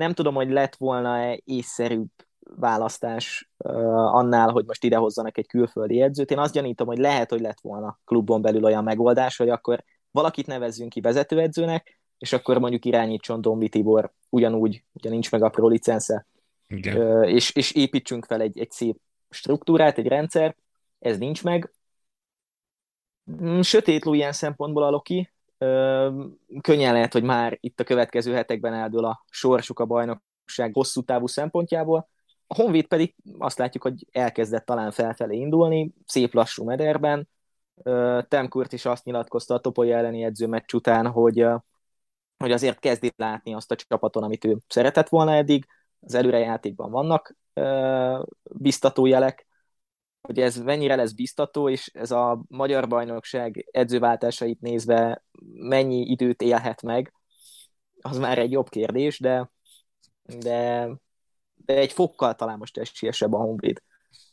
nem tudom, hogy lett volna-e észszerűbb választás uh, annál, hogy most idehozzanak egy külföldi edzőt. Én azt gyanítom, hogy lehet, hogy lett volna klubon belül olyan megoldás, hogy akkor valakit nevezzünk ki vezetőedzőnek, és akkor mondjuk irányítson Dombi Tibor ugyanúgy, ugye nincs meg a pro licensze, uh, és, és építsünk fel egy, egy szép struktúrát, egy rendszer, ez nincs meg. Mm, sötét ló ilyen szempontból a Loki, könnyen lehet, hogy már itt a következő hetekben eldől a sorsuk a bajnokság hosszú távú szempontjából. A Honvéd pedig azt látjuk, hogy elkezdett talán felfelé indulni, szép lassú mederben. Temkurt is azt nyilatkozta a Topolya elleni edzőmeccs után, hogy, hogy azért kezdi látni azt a csapaton, amit ő szeretett volna eddig. Az előrejátékban vannak biztató jelek, hogy ez mennyire lesz biztató, és ez a magyar bajnokság edzőváltásait nézve mennyi időt élhet meg, az már egy jobb kérdés, de, de, de egy fokkal talán most esélyesebb a Honvéd.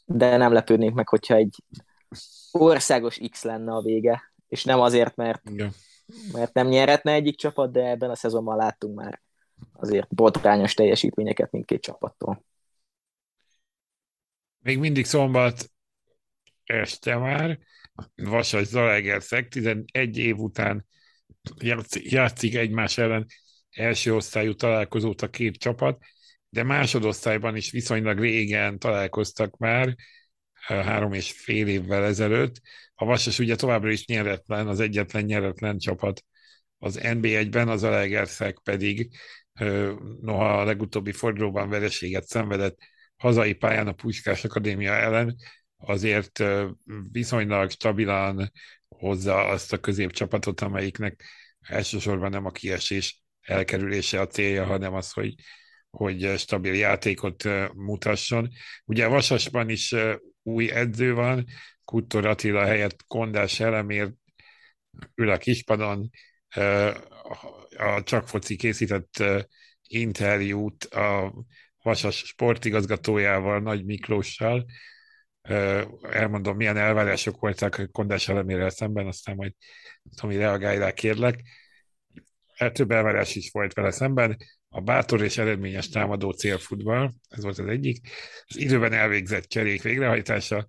De nem lepődnék meg, hogyha egy országos X lenne a vége, és nem azért, mert, Igen. mert nem nyerhetne egyik csapat, de ebben a szezonban láttunk már azért botrányos teljesítményeket mindkét csapattól. Még mindig szombat este már, Vasas Zalaegerszeg 11 év után játszik egymás ellen első osztályú találkozót a két csapat, de másodosztályban is viszonylag régen találkoztak már, három és fél évvel ezelőtt. A Vasas ugye továbbra is nyeretlen, az egyetlen nyeretlen csapat az NB1-ben, az Alegerszeg pedig, noha a legutóbbi fordulóban vereséget szenvedett hazai pályán a Puskás Akadémia ellen, azért viszonylag stabilan hozza azt a középcsapatot, amelyiknek elsősorban nem a kiesés elkerülése a célja, hanem az, hogy, hogy stabil játékot mutasson. Ugye Vasasban is új edző van, Kuttor Attila helyett Kondás Elemér ül a kispadon, a Csak Foci készített interjút a Vasas sportigazgatójával, Nagy Miklóssal, elmondom, milyen elvárások voltak Kondás elemére szemben, aztán majd Tomi reagálj rá, kérlek. E, több elvárás is volt vele szemben. A bátor és eredményes támadó célfutball, ez volt az egyik. Az időben elvégzett cserék végrehajtása,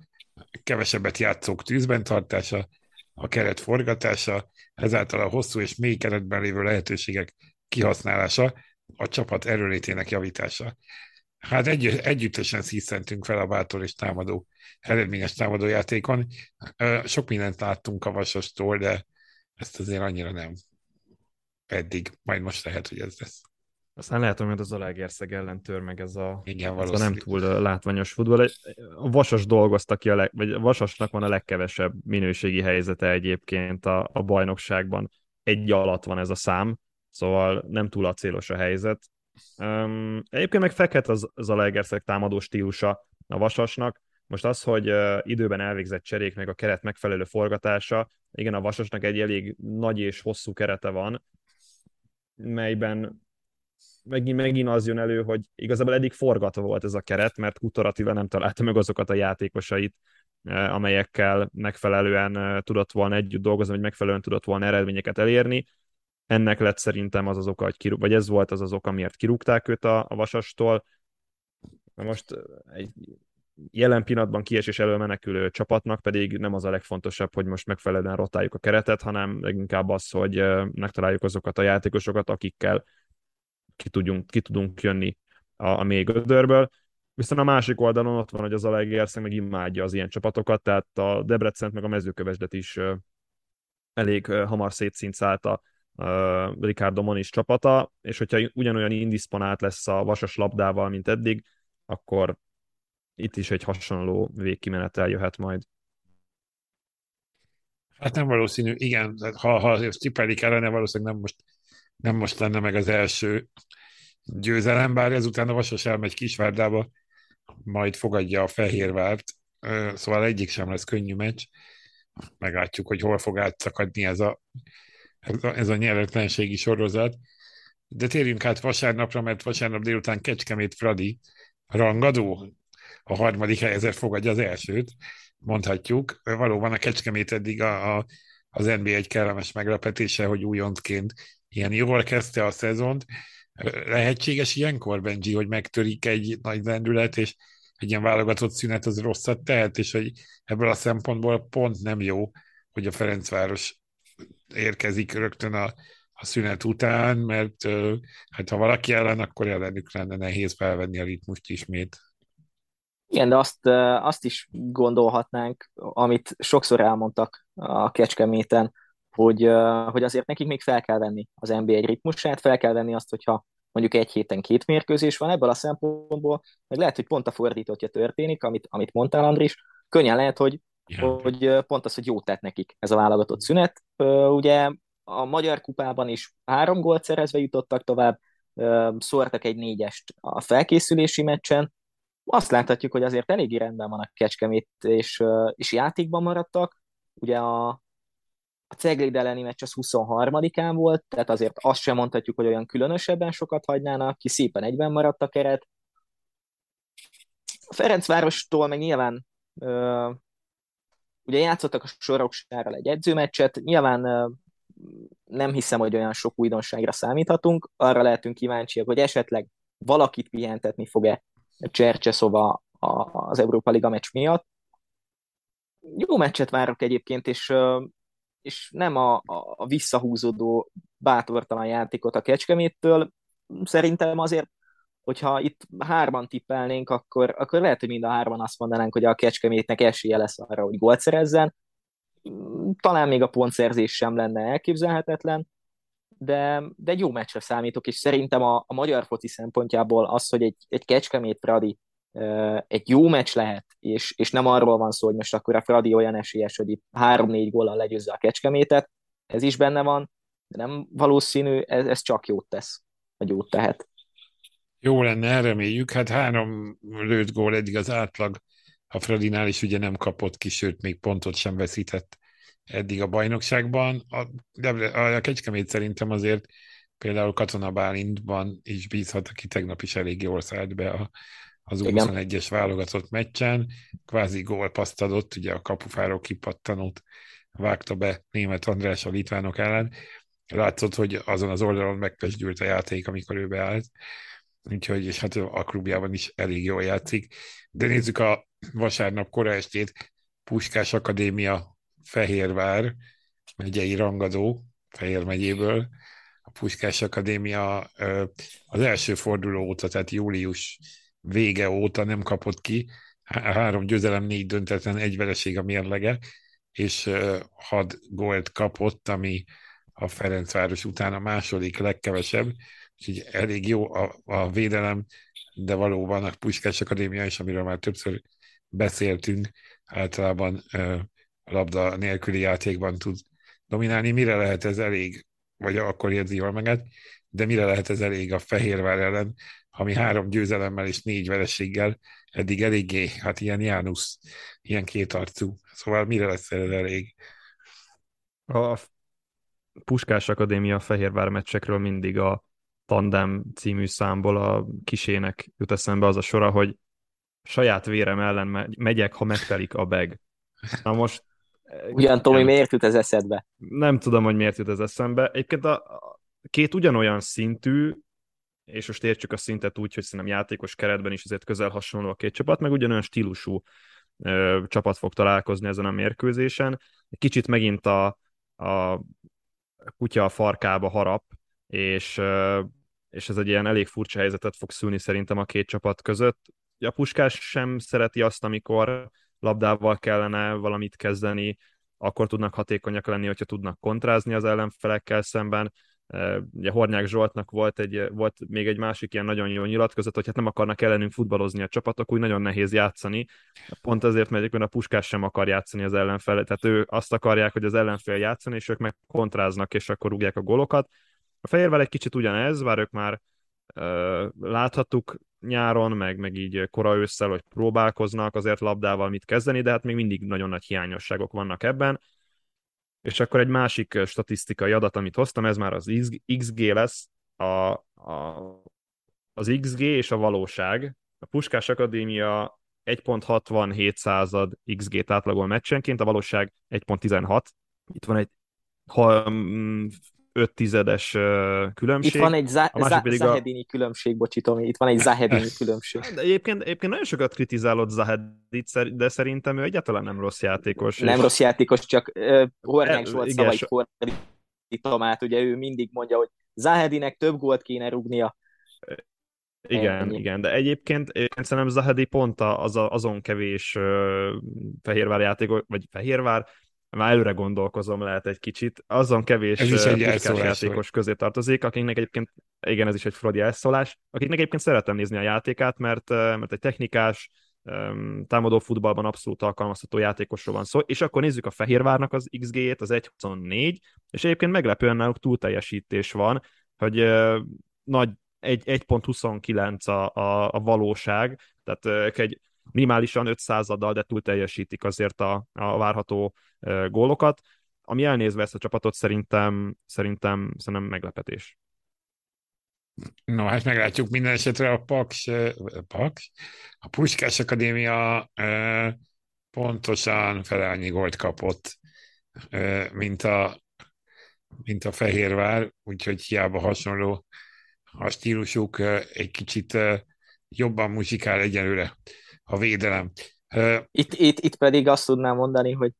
kevesebbet játszók tűzben tartása, a keret forgatása, ezáltal a hosszú és mély keretben lévő lehetőségek kihasználása, a csapat erőlétének javítása. Hát egy, együttesen szíszentünk fel a bátor és támadó, eredményes támadójátékon. Sok mindent láttunk a Vasastól, de ezt azért annyira nem eddig. Majd most lehet, hogy ez lesz. Aztán lehet, hogy az Alegerszeg ellen tör meg ez a, Igen, ez a nem túl látványos futball. A Vasas dolgozta ki, a leg, vagy a Vasasnak van a legkevesebb minőségi helyzete egyébként a, a bajnokságban. Egy alatt van ez a szám, szóval nem túl acélos a helyzet. Um, egyébként meg fekhet az, Legerszeg támadó stílusa a Vasasnak. Most az, hogy uh, időben elvégzett cserék, meg a keret megfelelő forgatása, igen, a Vasasnak egy elég nagy és hosszú kerete van, melyben megint, megint az jön elő, hogy igazából eddig forgatva volt ez a keret, mert Kutor Attila nem találta meg azokat a játékosait, amelyekkel megfelelően tudott volna együtt dolgozni, vagy megfelelően tudott volna eredményeket elérni ennek lett szerintem az az oka, hogy kirúg, vagy ez volt az az oka, miért kirúgták őt a, a Vasastól. Na most egy jelen pillanatban kiesés elől menekülő csapatnak pedig nem az a legfontosabb, hogy most megfelelően rotáljuk a keretet, hanem leginkább az, hogy megtaláljuk azokat a játékosokat, akikkel ki, tudjunk, ki tudunk jönni a, a mély gödörből. Viszont a másik oldalon ott van, hogy az Alegerszeg meg imádja az ilyen csapatokat, tehát a Debrecent meg a mezőkövesdet is elég hamar szétszincálta Ricardo Moniz csapata, és hogyha ugyanolyan indisponált lesz a vasas labdával, mint eddig, akkor itt is egy hasonló végkimenetel jöhet majd. Hát nem valószínű, igen, ha, ha tippelik ellene, valószínűleg nem most, nem most lenne meg az első győzelem, bár ezután a Vasas elmegy Kisvárdába, majd fogadja a Fehérvárt, szóval egyik sem lesz könnyű meccs. Meglátjuk, hogy hol fog átszakadni ez a, ez a, ez a nyeretlenségi sorozat. De térjünk át vasárnapra, mert vasárnap délután Kecskemét Fradi rangadó, a harmadik helyezett fogadja az elsőt, mondhatjuk. Valóban a Kecskemét eddig a, a, az NBA egy kellemes meglepetése, hogy újontként ilyen jól kezdte a szezont. Lehetséges ilyenkor, Benji, hogy megtörik egy nagy lendület, és egy ilyen válogatott szünet az rosszat tehet, és hogy ebből a szempontból pont nem jó, hogy a Ferencváros érkezik rögtön a, a szünet után, mert hát ha valaki ellen, akkor ellenük lenne nehéz felvenni a ritmust ismét. Igen, de azt, azt is gondolhatnánk, amit sokszor elmondtak a Kecskeméten, hogy, hogy azért nekik még fel kell venni az NBA ritmusát, fel kell venni azt, hogyha mondjuk egy héten két mérkőzés van ebből a szempontból, meg lehet, hogy pont a fordítottja történik, amit, amit mondtál, Andris, könnyen lehet, hogy, ja. hogy pont az, hogy jót tett nekik ez a válogatott szünet. Ugye a Magyar Kupában is három gólt szerezve jutottak tovább, szórtak egy négyest a felkészülési meccsen, azt láthatjuk, hogy azért eléggé rendben van a Kecskemét, és, és játékban maradtak. Ugye a, a Cegléd elleni meccs az 23-án volt, tehát azért azt sem mondhatjuk, hogy olyan különösebben sokat hagynának, ki szépen egyben maradt a keret. A Ferencvárostól meg nyilván ugye játszottak a Soroksárral egy edzőmeccset, nyilván nem hiszem, hogy olyan sok újdonságra számíthatunk, arra lehetünk kíváncsiak, hogy esetleg valakit pihentetni fog-e Csercseszova az Európa Liga meccs miatt. Jó meccset várok egyébként, és, és nem a, a visszahúzódó bátortalan játékot a Kecskeméttől. Szerintem azért, hogyha itt hárman tippelnénk, akkor, akkor lehet, hogy mind a hárman azt mondanánk, hogy a Kecskemétnek esélye lesz arra, hogy gólt szerezzen. Talán még a pontszerzés sem lenne elképzelhetetlen, de, de egy jó meccsre számítok, és szerintem a, a magyar foci szempontjából az, hogy egy, egy Kecskemét Fradi egy jó meccs lehet, és, és nem arról van szó, hogy most akkor a Fradi olyan esélyes, hogy itt három-négy góllal legyőzze a Kecskemétet, ez is benne van, de nem valószínű, ez, ez csak jót tesz, vagy jót tehet. Jó lenne, reméljük. Hát három lőtt gól eddig az átlag a Fradinál is ugye nem kapott ki, sőt még pontot sem veszített eddig a bajnokságban. A, de a Kecskemét szerintem azért például Katona Bálintban is bízhat, aki tegnap is elég jól szállt be a, az 21-es válogatott meccsen. Kvázi gólpaszt adott, ugye a kapufáról kipattanót vágta be német András a litvánok ellen. Látszott, hogy azon az oldalon megpesdült a játék, amikor ő beállt. Úgyhogy, és hát a klubjában is elég jól játszik. De nézzük a vasárnap kora estét, Puskás Akadémia Fehérvár megyei rangadó, Fehér megyéből, a Puskás Akadémia az első forduló óta, tehát július vége óta nem kapott ki, három győzelem, négy döntetlen, egy vereség a mérlege, és hat gólt kapott, ami a Ferencváros után a második legkevesebb, úgyhogy elég jó a, a védelem, de valóban a Puskás Akadémia is, amiről már többször beszéltünk, általában labda nélküli játékban tud dominálni. Mire lehet ez elég, vagy akkor érzi jól meget, de mire lehet ez elég a Fehérvár ellen, ami három győzelemmel és négy vereséggel eddig eléggé, hát ilyen Jánusz, ilyen kétarcú. Szóval mire lesz ez elég? A Puskás Akadémia Fehérvár meccsekről mindig a Tandem című számból a kisének jut eszembe az a sora, hogy saját vérem ellen megyek, ha megtelik a beg. Na most Ugyan, Tomi, miért jut ez eszedbe? Nem tudom, hogy miért jut ez eszembe. Egyébként a, két ugyanolyan szintű, és most értsük a szintet úgy, hogy szerintem játékos keretben is azért közel hasonló a két csapat, meg ugyanolyan stílusú ö, csapat fog találkozni ezen a mérkőzésen. Kicsit megint a, a kutya a farkába harap, és, ö, és ez egy ilyen elég furcsa helyzetet fog szülni szerintem a két csapat között. A Puskás sem szereti azt, amikor labdával kellene valamit kezdeni, akkor tudnak hatékonyak lenni, hogyha tudnak kontrázni az ellenfelekkel szemben. Ugye Hornyák Zsoltnak volt, egy, volt még egy másik ilyen nagyon jó nyilatkozat, hogy hát nem akarnak ellenünk futballozni a csapatok, úgy nagyon nehéz játszani. Pont azért, mert a Puskás sem akar játszani az ellenfel, tehát ő azt akarják, hogy az ellenfél játszani, és ők meg kontráznak, és akkor rúgják a golokat. A Fehérvel egy kicsit ugyanez, bár ők már uh, láthattuk nyáron, meg, meg így kora ősszel, hogy próbálkoznak azért labdával mit kezdeni, de hát még mindig nagyon nagy hiányosságok vannak ebben. És akkor egy másik statisztikai adat, amit hoztam, ez már az XG lesz, a, a, az XG és a valóság. A Puskás Akadémia 1.67 század XG-t átlagol meccsenként, a valóság 1.16. Itt van egy ha, 5 tizedes különbség. Itt van egy za- za- Zahedini a... különbség, bocsi Tomi, itt van egy Zahedini különbség. De egyébként, egyébként nagyon sokat kritizálod Zahedit, de szerintem ő egyáltalán nem rossz játékos. Nem és... rossz játékos, csak uh, Hornyák e, volt szavait fordítom át, ugye ő mindig mondja, hogy Zahedinek több gólt kéne rúgnia. Igen, Ennyi. igen, de egyébként én szerintem Zahedi pont az a, azon kevés uh, Fehérvár játékos, vagy Fehérvár, már előre gondolkozom lehet egy kicsit, azon kevés ez is egy játékos közé tartozik, akiknek egyébként, igen, ez is egy fradi elszólás, akiknek egyébként szeretem nézni a játékát, mert, mert egy technikás, támadó futballban abszolút alkalmazható játékosról van szó, és akkor nézzük a Fehérvárnak az XG-jét, az 1.24, és egyébként meglepően náluk túlteljesítés van, hogy nagy 1.29 a, a, a valóság, tehát egy minimálisan 5 századdal, de túl teljesítik azért a, a várható gólokat. Ami elnézve ezt a csapatot szerintem, szerintem, szerintem meglepetés. No, hát meglátjuk minden esetre a Paks, Paks a Puskás Akadémia pontosan felelnyi gólt kapott, mint a, mint a Fehérvár, úgyhogy hiába hasonló a stílusuk egy kicsit jobban muzsikál egyelőre a védelem. Itt, itt, itt pedig azt tudnám mondani, hogy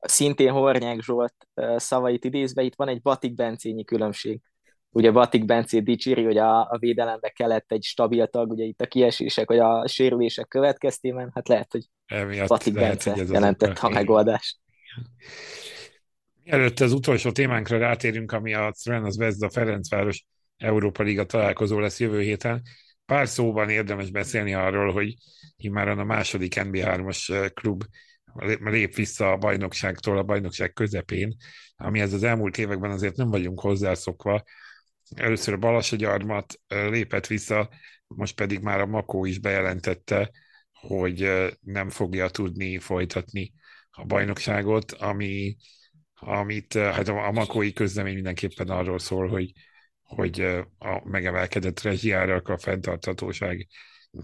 szintén Hornyák Zsolt szavait idézve, itt van egy Batik Bencényi különbség. Ugye Batik Bencé dicséri, hogy a, a védelembe kellett egy stabil tag, ugye itt a kiesések, vagy a sérülések következtében, hát lehet, hogy Emiatt Batik lehet, Bence hogy jelentett a megoldást. Mielőtt az utolsó témánkra rátérünk, ami a Crvenas Vezda Ferencváros Európa Liga találkozó lesz jövő héten, pár szóban érdemes beszélni arról, hogy már a második NB3-as klub lép vissza a bajnokságtól a bajnokság közepén, amihez az elmúlt években azért nem vagyunk hozzászokva. Először a Balasagyarmat lépett vissza, most pedig már a Makó is bejelentette, hogy nem fogja tudni folytatni a bajnokságot, ami, amit hát a makói közlemény mindenképpen arról szól, hogy, hogy a megemelkedett rezsiárak, a fenntarthatóság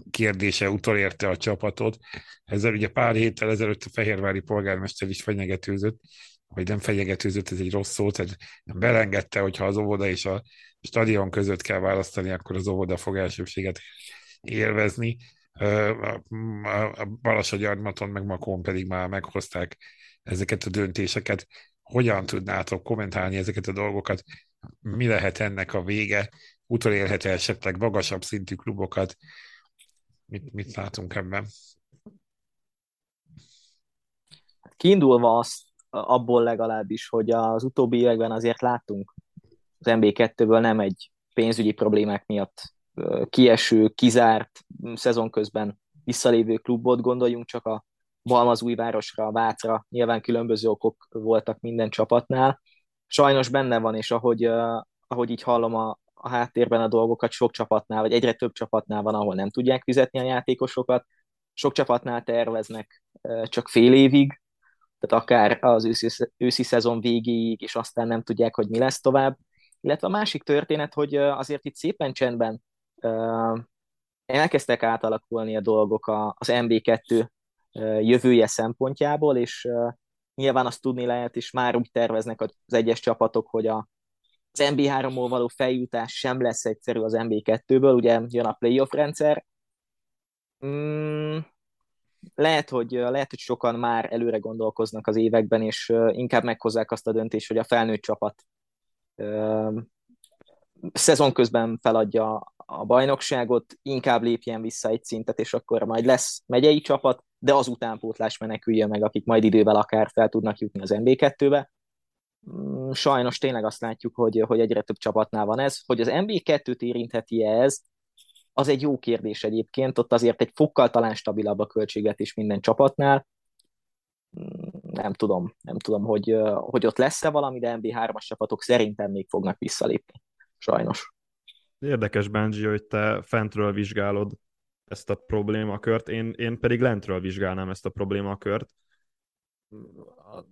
kérdése utolérte a csapatot. Ezzel ugye pár héttel ezelőtt a fehérvári polgármester is fenyegetőzött, vagy nem fenyegetőzött, ez egy rossz szó, tehát belengedte, hogyha az óvoda és a stadion között kell választani, akkor az óvoda fog elsőbséget élvezni. A Balasagyarmaton meg Makón pedig már meghozták ezeket a döntéseket. Hogyan tudnátok kommentálni ezeket a dolgokat? Mi lehet ennek a vége? Utolérhet esetleg magasabb szintű klubokat? Mit, mit látunk ebben? Kiindulva azt, abból legalábbis, hogy az utóbbi években azért láttunk az MB2-ből nem egy pénzügyi problémák miatt kieső, kizárt szezon közben visszalévő klubot, gondoljunk csak a Balmazújvárosra, a Vácra, nyilván különböző okok voltak minden csapatnál. Sajnos benne van, és ahogy, ahogy így hallom a, a háttérben a dolgokat sok csapatnál, vagy egyre több csapatnál van, ahol nem tudják fizetni a játékosokat, sok csapatnál terveznek csak fél évig, tehát akár az őszi, őszi szezon végéig, és aztán nem tudják, hogy mi lesz tovább. Illetve a másik történet, hogy azért itt szépen csendben elkezdtek átalakulni a dolgok az MB2 jövője szempontjából, és nyilván azt tudni lehet, és már úgy terveznek az egyes csapatok, hogy a az MB3-ból való feljutás sem lesz egyszerű az MB2-ből, ugye jön a playoff rendszer. Mm, lehet, hogy, lehet, hogy sokan már előre gondolkoznak az években, és inkább meghozzák azt a döntést, hogy a felnőtt csapat szezon közben feladja a bajnokságot, inkább lépjen vissza egy szintet, és akkor majd lesz megyei csapat, de az utánpótlás menekülje meg, akik majd idővel akár fel tudnak jutni az MB2-be. Mm, sajnos tényleg azt látjuk, hogy, hogy egyre több csapatnál van ez. Hogy az MB2-t érintheti ez, az egy jó kérdés egyébként, ott azért egy fokkal talán stabilabb a költségvetés minden csapatnál. Mm, nem tudom, nem tudom, hogy, hogy ott lesz-e valami, de MB3-as csapatok szerintem még fognak visszalépni. Sajnos. Érdekes, Benji, hogy te fentről vizsgálod ezt a problémakört, én, én pedig lentről vizsgálnám ezt a problémakört.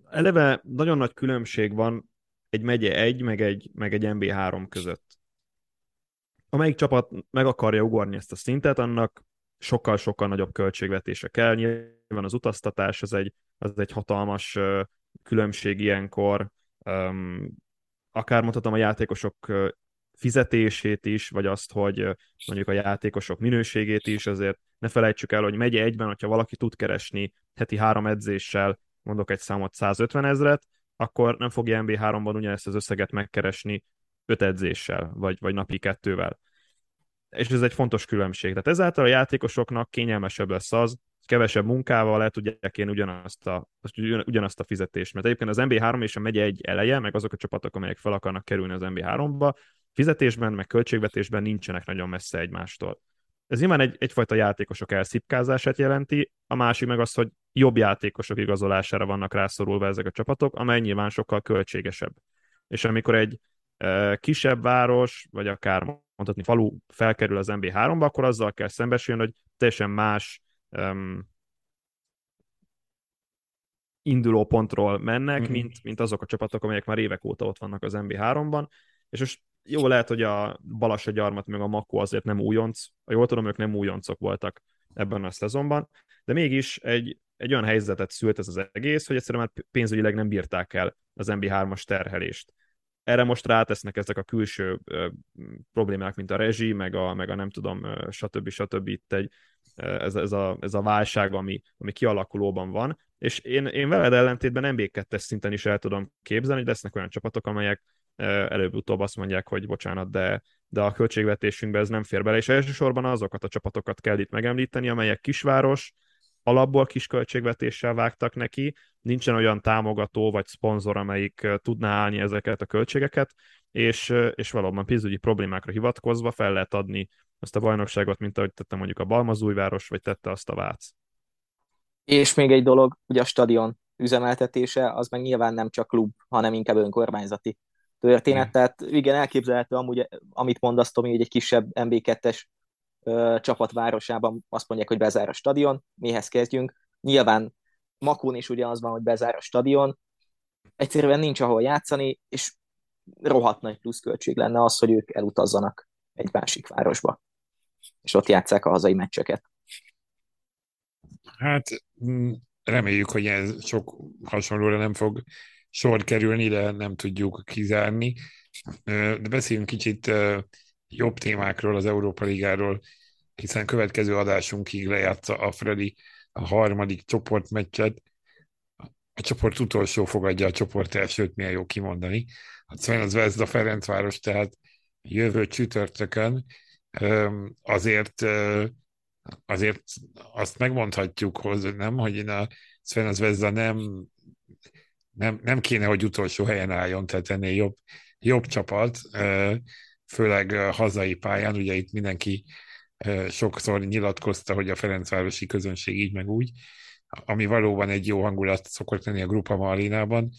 Eleve nagyon nagy különbség van egy megye 1, meg egy, meg egy MB3 között. Amelyik csapat meg akarja ugorni ezt a szintet, annak sokkal-sokkal nagyobb költségvetése kell. Nyilván az utaztatás az egy, az egy hatalmas különbség ilyenkor. Akár mondhatom a játékosok fizetését is, vagy azt, hogy mondjuk a játékosok minőségét is, azért ne felejtsük el, hogy megye egyben, hogyha valaki tud keresni heti három edzéssel, mondok egy számot 150 ezret, akkor nem fogja MB3-ban ugyanezt az összeget megkeresni öt edzéssel, vagy, vagy napi kettővel. És ez egy fontos különbség. Tehát ezáltal a játékosoknak kényelmesebb lesz az, kevesebb munkával le tudják én ugyanazt a, ugyanazt a fizetést. Mert egyébként az MB3 és a megye egy eleje, meg azok a csapatok, amelyek fel akarnak kerülni az MB3-ba, fizetésben, meg költségvetésben nincsenek nagyon messze egymástól. Ez nyilván egy, egyfajta játékosok elszipkázását jelenti, a másik meg az, hogy jobb játékosok igazolására vannak rászorulva ezek a csapatok, amely nyilván sokkal költségesebb. És amikor egy e, kisebb város, vagy akár mondhatni falu felkerül az MB3-ba, akkor azzal kell szembesülni, hogy teljesen más um, induló pontról mennek, mm-hmm. mint, mint azok a csapatok, amelyek már évek óta ott vannak az MB3-ban, és most jó lehet, hogy a Balassa gyarmat meg a Makó azért nem újonc, a jól tudom, ők nem újoncok voltak ebben a szezonban, de mégis egy, egy olyan helyzetet szült ez az egész, hogy egyszerűen már pénzügyileg nem bírták el az MB3-as terhelést. Erre most rátesznek ezek a külső ö, problémák, mint a rezsi, meg a, meg a nem tudom, ö, stb. stb. Itt egy, ez, ez, a, ez a válság, ami, ami kialakulóban van, és én, én veled ellentétben MB2-es szinten is el tudom képzelni, hogy lesznek olyan csapatok, amelyek előbb-utóbb azt mondják, hogy bocsánat, de, de a költségvetésünkbe ez nem fér bele, és elsősorban azokat a csapatokat kell itt megemlíteni, amelyek kisváros, alapból kis költségvetéssel vágtak neki, nincsen olyan támogató vagy szponzor, amelyik tudná állni ezeket a költségeket, és, és valóban pénzügyi problémákra hivatkozva fel lehet adni azt a bajnokságot, mint ahogy tette mondjuk a Balmazújváros, vagy tette azt a Vác. És még egy dolog, ugye a stadion üzemeltetése, az meg nyilván nem csak klub, hanem inkább önkormányzati történet, tehát igen, elképzelhető amúgy, amit mondasz, Tomi, hogy egy kisebb MB2-es csapatvárosában azt mondják, hogy bezár a stadion, mihez kezdjünk. Nyilván Makón is ugyanaz van, hogy bezár a stadion, egyszerűen nincs ahol játszani, és rohadt nagy pluszköltség lenne az, hogy ők elutazzanak egy másik városba, és ott játszák a hazai meccseket. Hát mm, reméljük, hogy ez sok hasonlóra nem fog sor kerülni, de nem tudjuk kizárni. De beszéljünk kicsit jobb témákról, az Európa Ligáról, hiszen következő adásunkig lejátsza a Freddy a harmadik csoportmeccset. A csoport utolsó fogadja a csoport elsőt, milyen jó kimondani. A Sven Zvezda Ferencváros, tehát jövő csütörtökön azért azért azt megmondhatjuk, hogy nem, hogy a Sven Zvezda nem nem, nem kéne, hogy utolsó helyen álljon, tehát ennél jobb, jobb csapat, főleg hazai pályán, ugye itt mindenki sokszor nyilatkozta, hogy a Ferencvárosi közönség így meg úgy, ami valóban egy jó hangulat szokott lenni a Grupa Marinában,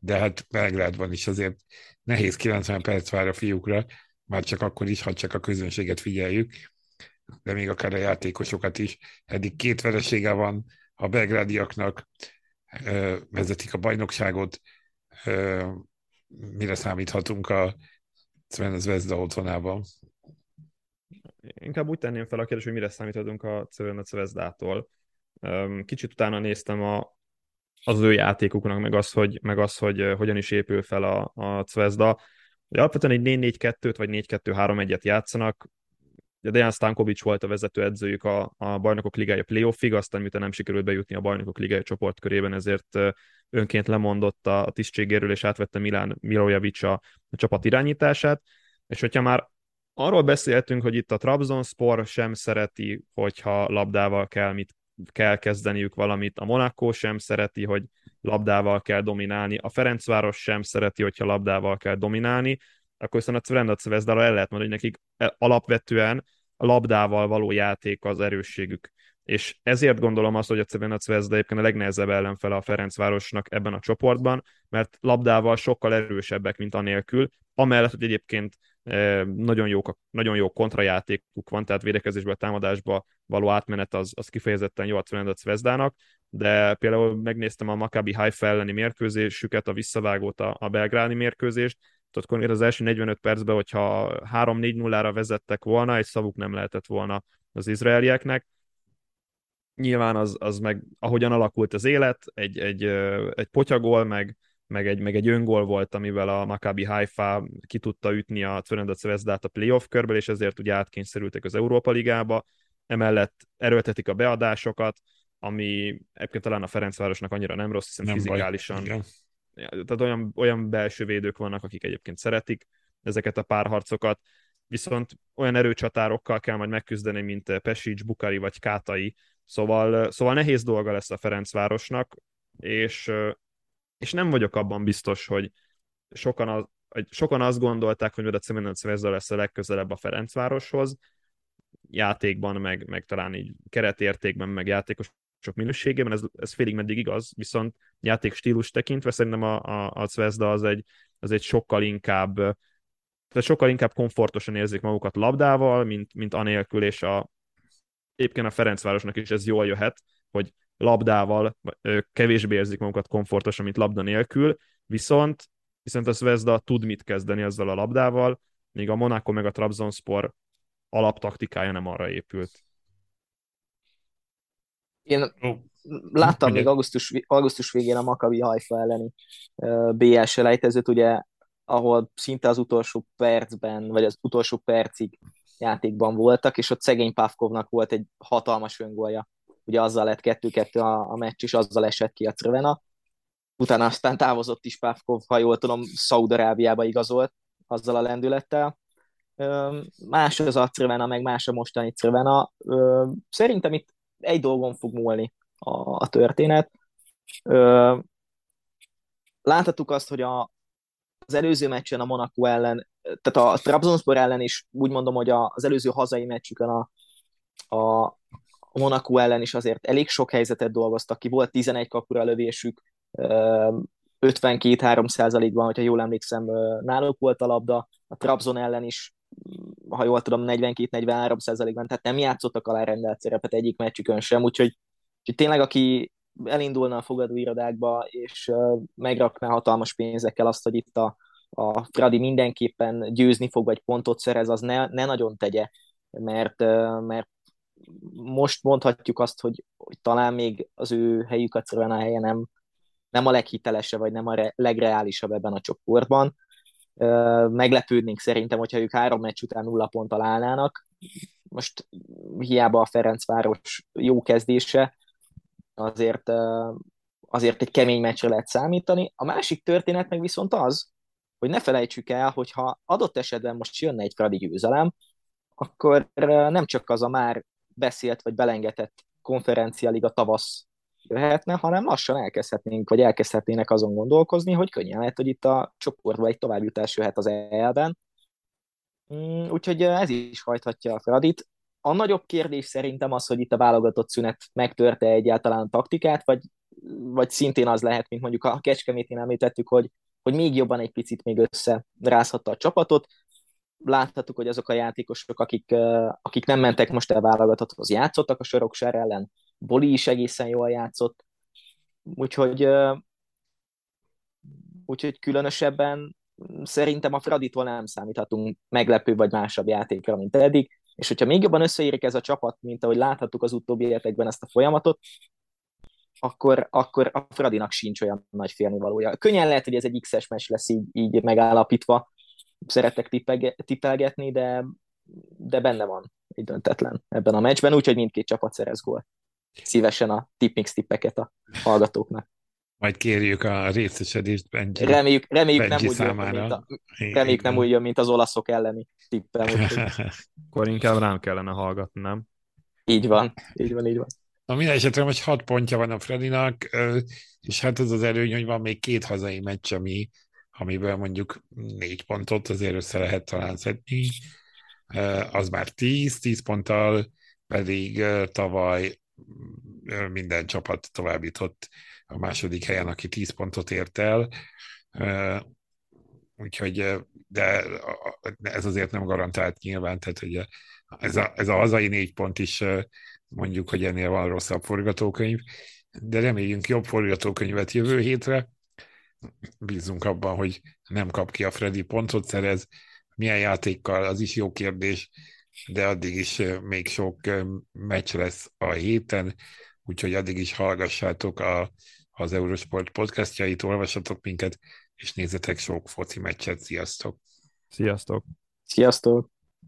de hát Belgrádban is azért nehéz 90 perc vár a fiúkra, már csak akkor is, ha csak a közönséget figyeljük, de még akár a játékosokat is. Eddig két veresége van a belgrádiaknak, vezetik a bajnokságot, mire számíthatunk a Sven Zvezda otthonában? Inkább úgy tenném fel a kérdést, hogy mire számíthatunk a Sven Zvezdától. Kicsit utána néztem a, az ő játékuknak, meg az, hogy, meg az, hogy hogyan is épül fel a, a Zvezda. hogy alapvetően egy 4-4-2-t vagy 4-2-3-1-et játszanak, Dejan Stankovic volt a vezető edzőjük a, a bajnokok ligája playoffig, aztán miután nem sikerült bejutni a bajnokok ligája csoportkörében, ezért önként lemondott a, a tisztségéről, és átvette Milán Milojevic a, a csapat irányítását, és hogyha már arról beszéltünk, hogy itt a Trabzonspor sem szereti, hogyha labdával kell mit kell kezdeniük valamit, a Monaco sem szereti, hogy labdával kell dominálni, a Ferencváros sem szereti, hogyha labdával kell dominálni, akkor viszont a Cvrenda Cvezdára el lehet mondani, hogy nekik e, alapvetően a labdával való játék az erősségük. És ezért gondolom azt, hogy a Cvrenda Cvezda egyébként a legnehezebb ellenfele a Ferencvárosnak ebben a csoportban, mert labdával sokkal erősebbek, mint anélkül, amellett, hogy egyébként e, nagyon jó, nagyon jó kontrajátékuk van, tehát védekezésből támadásba való átmenet az, az kifejezetten jó a Cvrenda Cvezdának, de például megnéztem a Maccabi Haifa elleni mérkőzésüket, a visszavágót, a, a belgráni mérkőzést, tudod, konkrét az első 45 percben, hogyha 3-4-0-ra vezettek volna, egy szavuk nem lehetett volna az izraelieknek. Nyilván az, az meg, ahogyan alakult az élet, egy, egy, egy potyagol, meg, meg egy, meg egy öngól volt, amivel a Maccabi Haifa ki tudta ütni a Cverendac Zvezdát a playoff körből, és ezért ugye átkényszerültek az Európa Ligába. Emellett erőltetik a beadásokat, ami egyébként talán a Ferencvárosnak annyira nem rossz, hiszen nem fizikálisan baj tehát olyan, olyan belső védők vannak, akik egyébként szeretik ezeket a párharcokat, viszont olyan erőcsatárokkal kell majd megküzdeni, mint Pesics, Bukari vagy Kátai, szóval, szóval nehéz dolga lesz a Ferencvárosnak, és, és nem vagyok abban biztos, hogy sokan, az, sokan azt gondolták, hogy a Cemenec lesz a legközelebb a Ferencvároshoz, játékban, meg, meg talán így keretértékben, meg játékos sok minőségében, ez, ez félig meddig igaz, viszont játék stílus tekintve szerintem a, a, a Zvezda az egy, az egy sokkal inkább tehát sokkal inkább komfortosan érzik magukat labdával, mint, mint anélkül, és a, éppen a Ferencvárosnak is ez jól jöhet, hogy labdával kevésbé érzik magukat komfortosan, mint labda nélkül, viszont, viszont a Zvezda tud mit kezdeni ezzel a labdával, míg a Monaco meg a Trabzonspor alaptaktikája nem arra épült. Én láttam Ugye? még augusztus, augusztus végén a Makabi Haifa elleni uh, BL selejtezőt, ugye, ahol szinte az utolsó percben, vagy az utolsó percig játékban voltak, és ott szegény Pavkovnak volt egy hatalmas öngolja. Ugye azzal lett 2-2 a, a meccs, és azzal esett ki a Crvena. Utána aztán távozott is Pavkov, ha jól tudom, Szaudarábiába igazolt azzal a lendülettel. Más az a Crvena, meg más a mostani Crvena. Szerintem itt egy dolgon fog múlni a, a történet. Ö, láthattuk azt, hogy a, az előző meccsen a Monaco ellen, tehát a Trabzonspor ellen is úgy mondom, hogy a, az előző hazai meccsükön a, a, Monaco ellen is azért elég sok helyzetet dolgoztak ki, volt 11 kapura lövésük, 52-3 százalékban, hogyha jól emlékszem, náluk volt a labda, a Trabzon ellen is ha jól tudom, 42-43 százalékban, tehát nem játszottak alá rendelt szerepet egyik meccsükön sem, úgyhogy, úgyhogy tényleg aki elindulna a fogadóirodákba, és uh, megrakná hatalmas pénzekkel azt, hogy itt a, a Fradi mindenképpen győzni fog, vagy pontot szerez, az ne, ne nagyon tegye, mert, uh, mert most mondhatjuk azt, hogy, hogy talán még az ő helyük a Cervena helye nem, nem a leghitelesebb, vagy nem a re, legreálisabb ebben a csoportban meglepődnénk szerintem, hogyha ők három meccs után nulla pont állnának. Most hiába a Ferencváros jó kezdése, azért, azért egy kemény meccsre lehet számítani. A másik történet meg viszont az, hogy ne felejtsük el, hogyha adott esetben most jönne egy Fradi győzelem, akkor nem csak az a már beszélt vagy belengetett konferenciáliga tavasz jöhetne, hanem lassan elkezdhetnénk, vagy elkezdhetnének azon gondolkozni, hogy könnyen lehet, hogy itt a csoportban egy továbbjutás jöhet az elben. Mm, úgyhogy ez is hajthatja a Fradit. A nagyobb kérdés szerintem az, hogy itt a válogatott szünet megtörte egyáltalán a taktikát, vagy, vagy szintén az lehet, mint mondjuk a Kecskemétén említettük, hogy, hogy még jobban egy picit még összerázhatta a csapatot. Láthattuk, hogy azok a játékosok, akik, akik nem mentek most el válogatotthoz, játszottak a Soroksár ellen, Boli is egészen jól játszott, úgyhogy, úgyhogy különösebben szerintem a Fraditól nem számíthatunk meglepő vagy másabb játékra, mint eddig, és hogyha még jobban összeérik ez a csapat, mint ahogy láthattuk az utóbbi életekben ezt a folyamatot, akkor, akkor a Fradinak sincs olyan nagy félnivalója. Könnyen lehet, hogy ez egy X-es meccs lesz így, így megállapítva, szeretek tippelgetni, de, de benne van egy döntetlen ebben a meccsben, úgyhogy mindkét csapat szerez gól. Szívesen a tippings tippeket a hallgatóknak. Majd kérjük a részesedést Benji. Reméljük, reméljük, nem, úgy jön, mint a, reméljük nem úgy jön, mint az olaszok elleni tippel. Akkor inkább rám kellene hallgatni, nem? Így van, így van, így van. Na minden esetre most hat pontja van a Fredinak, és hát az az előny, hogy van még két hazai meccs, ami, amiből mondjuk négy pontot azért össze lehet talán szedni. Az már tíz, tíz ponttal pedig tavaly minden csapat továbbított a második helyen, aki 10 pontot ért el. Úgyhogy, de ez azért nem garantált nyilván, tehát hogy ez a, ez a hazai négy pont is mondjuk, hogy ennél van rosszabb forgatókönyv, de reméljünk jobb forgatókönyvet jövő hétre. Bízunk abban, hogy nem kap ki a Freddy pontot szerez. Milyen játékkal, az is jó kérdés, de addig is még sok meccs lesz a héten, úgyhogy addig is hallgassátok a, az Eurosport podcastjait, olvassatok minket, és nézzetek sok foci meccset. Sziasztok! Sziasztok! Sziasztok!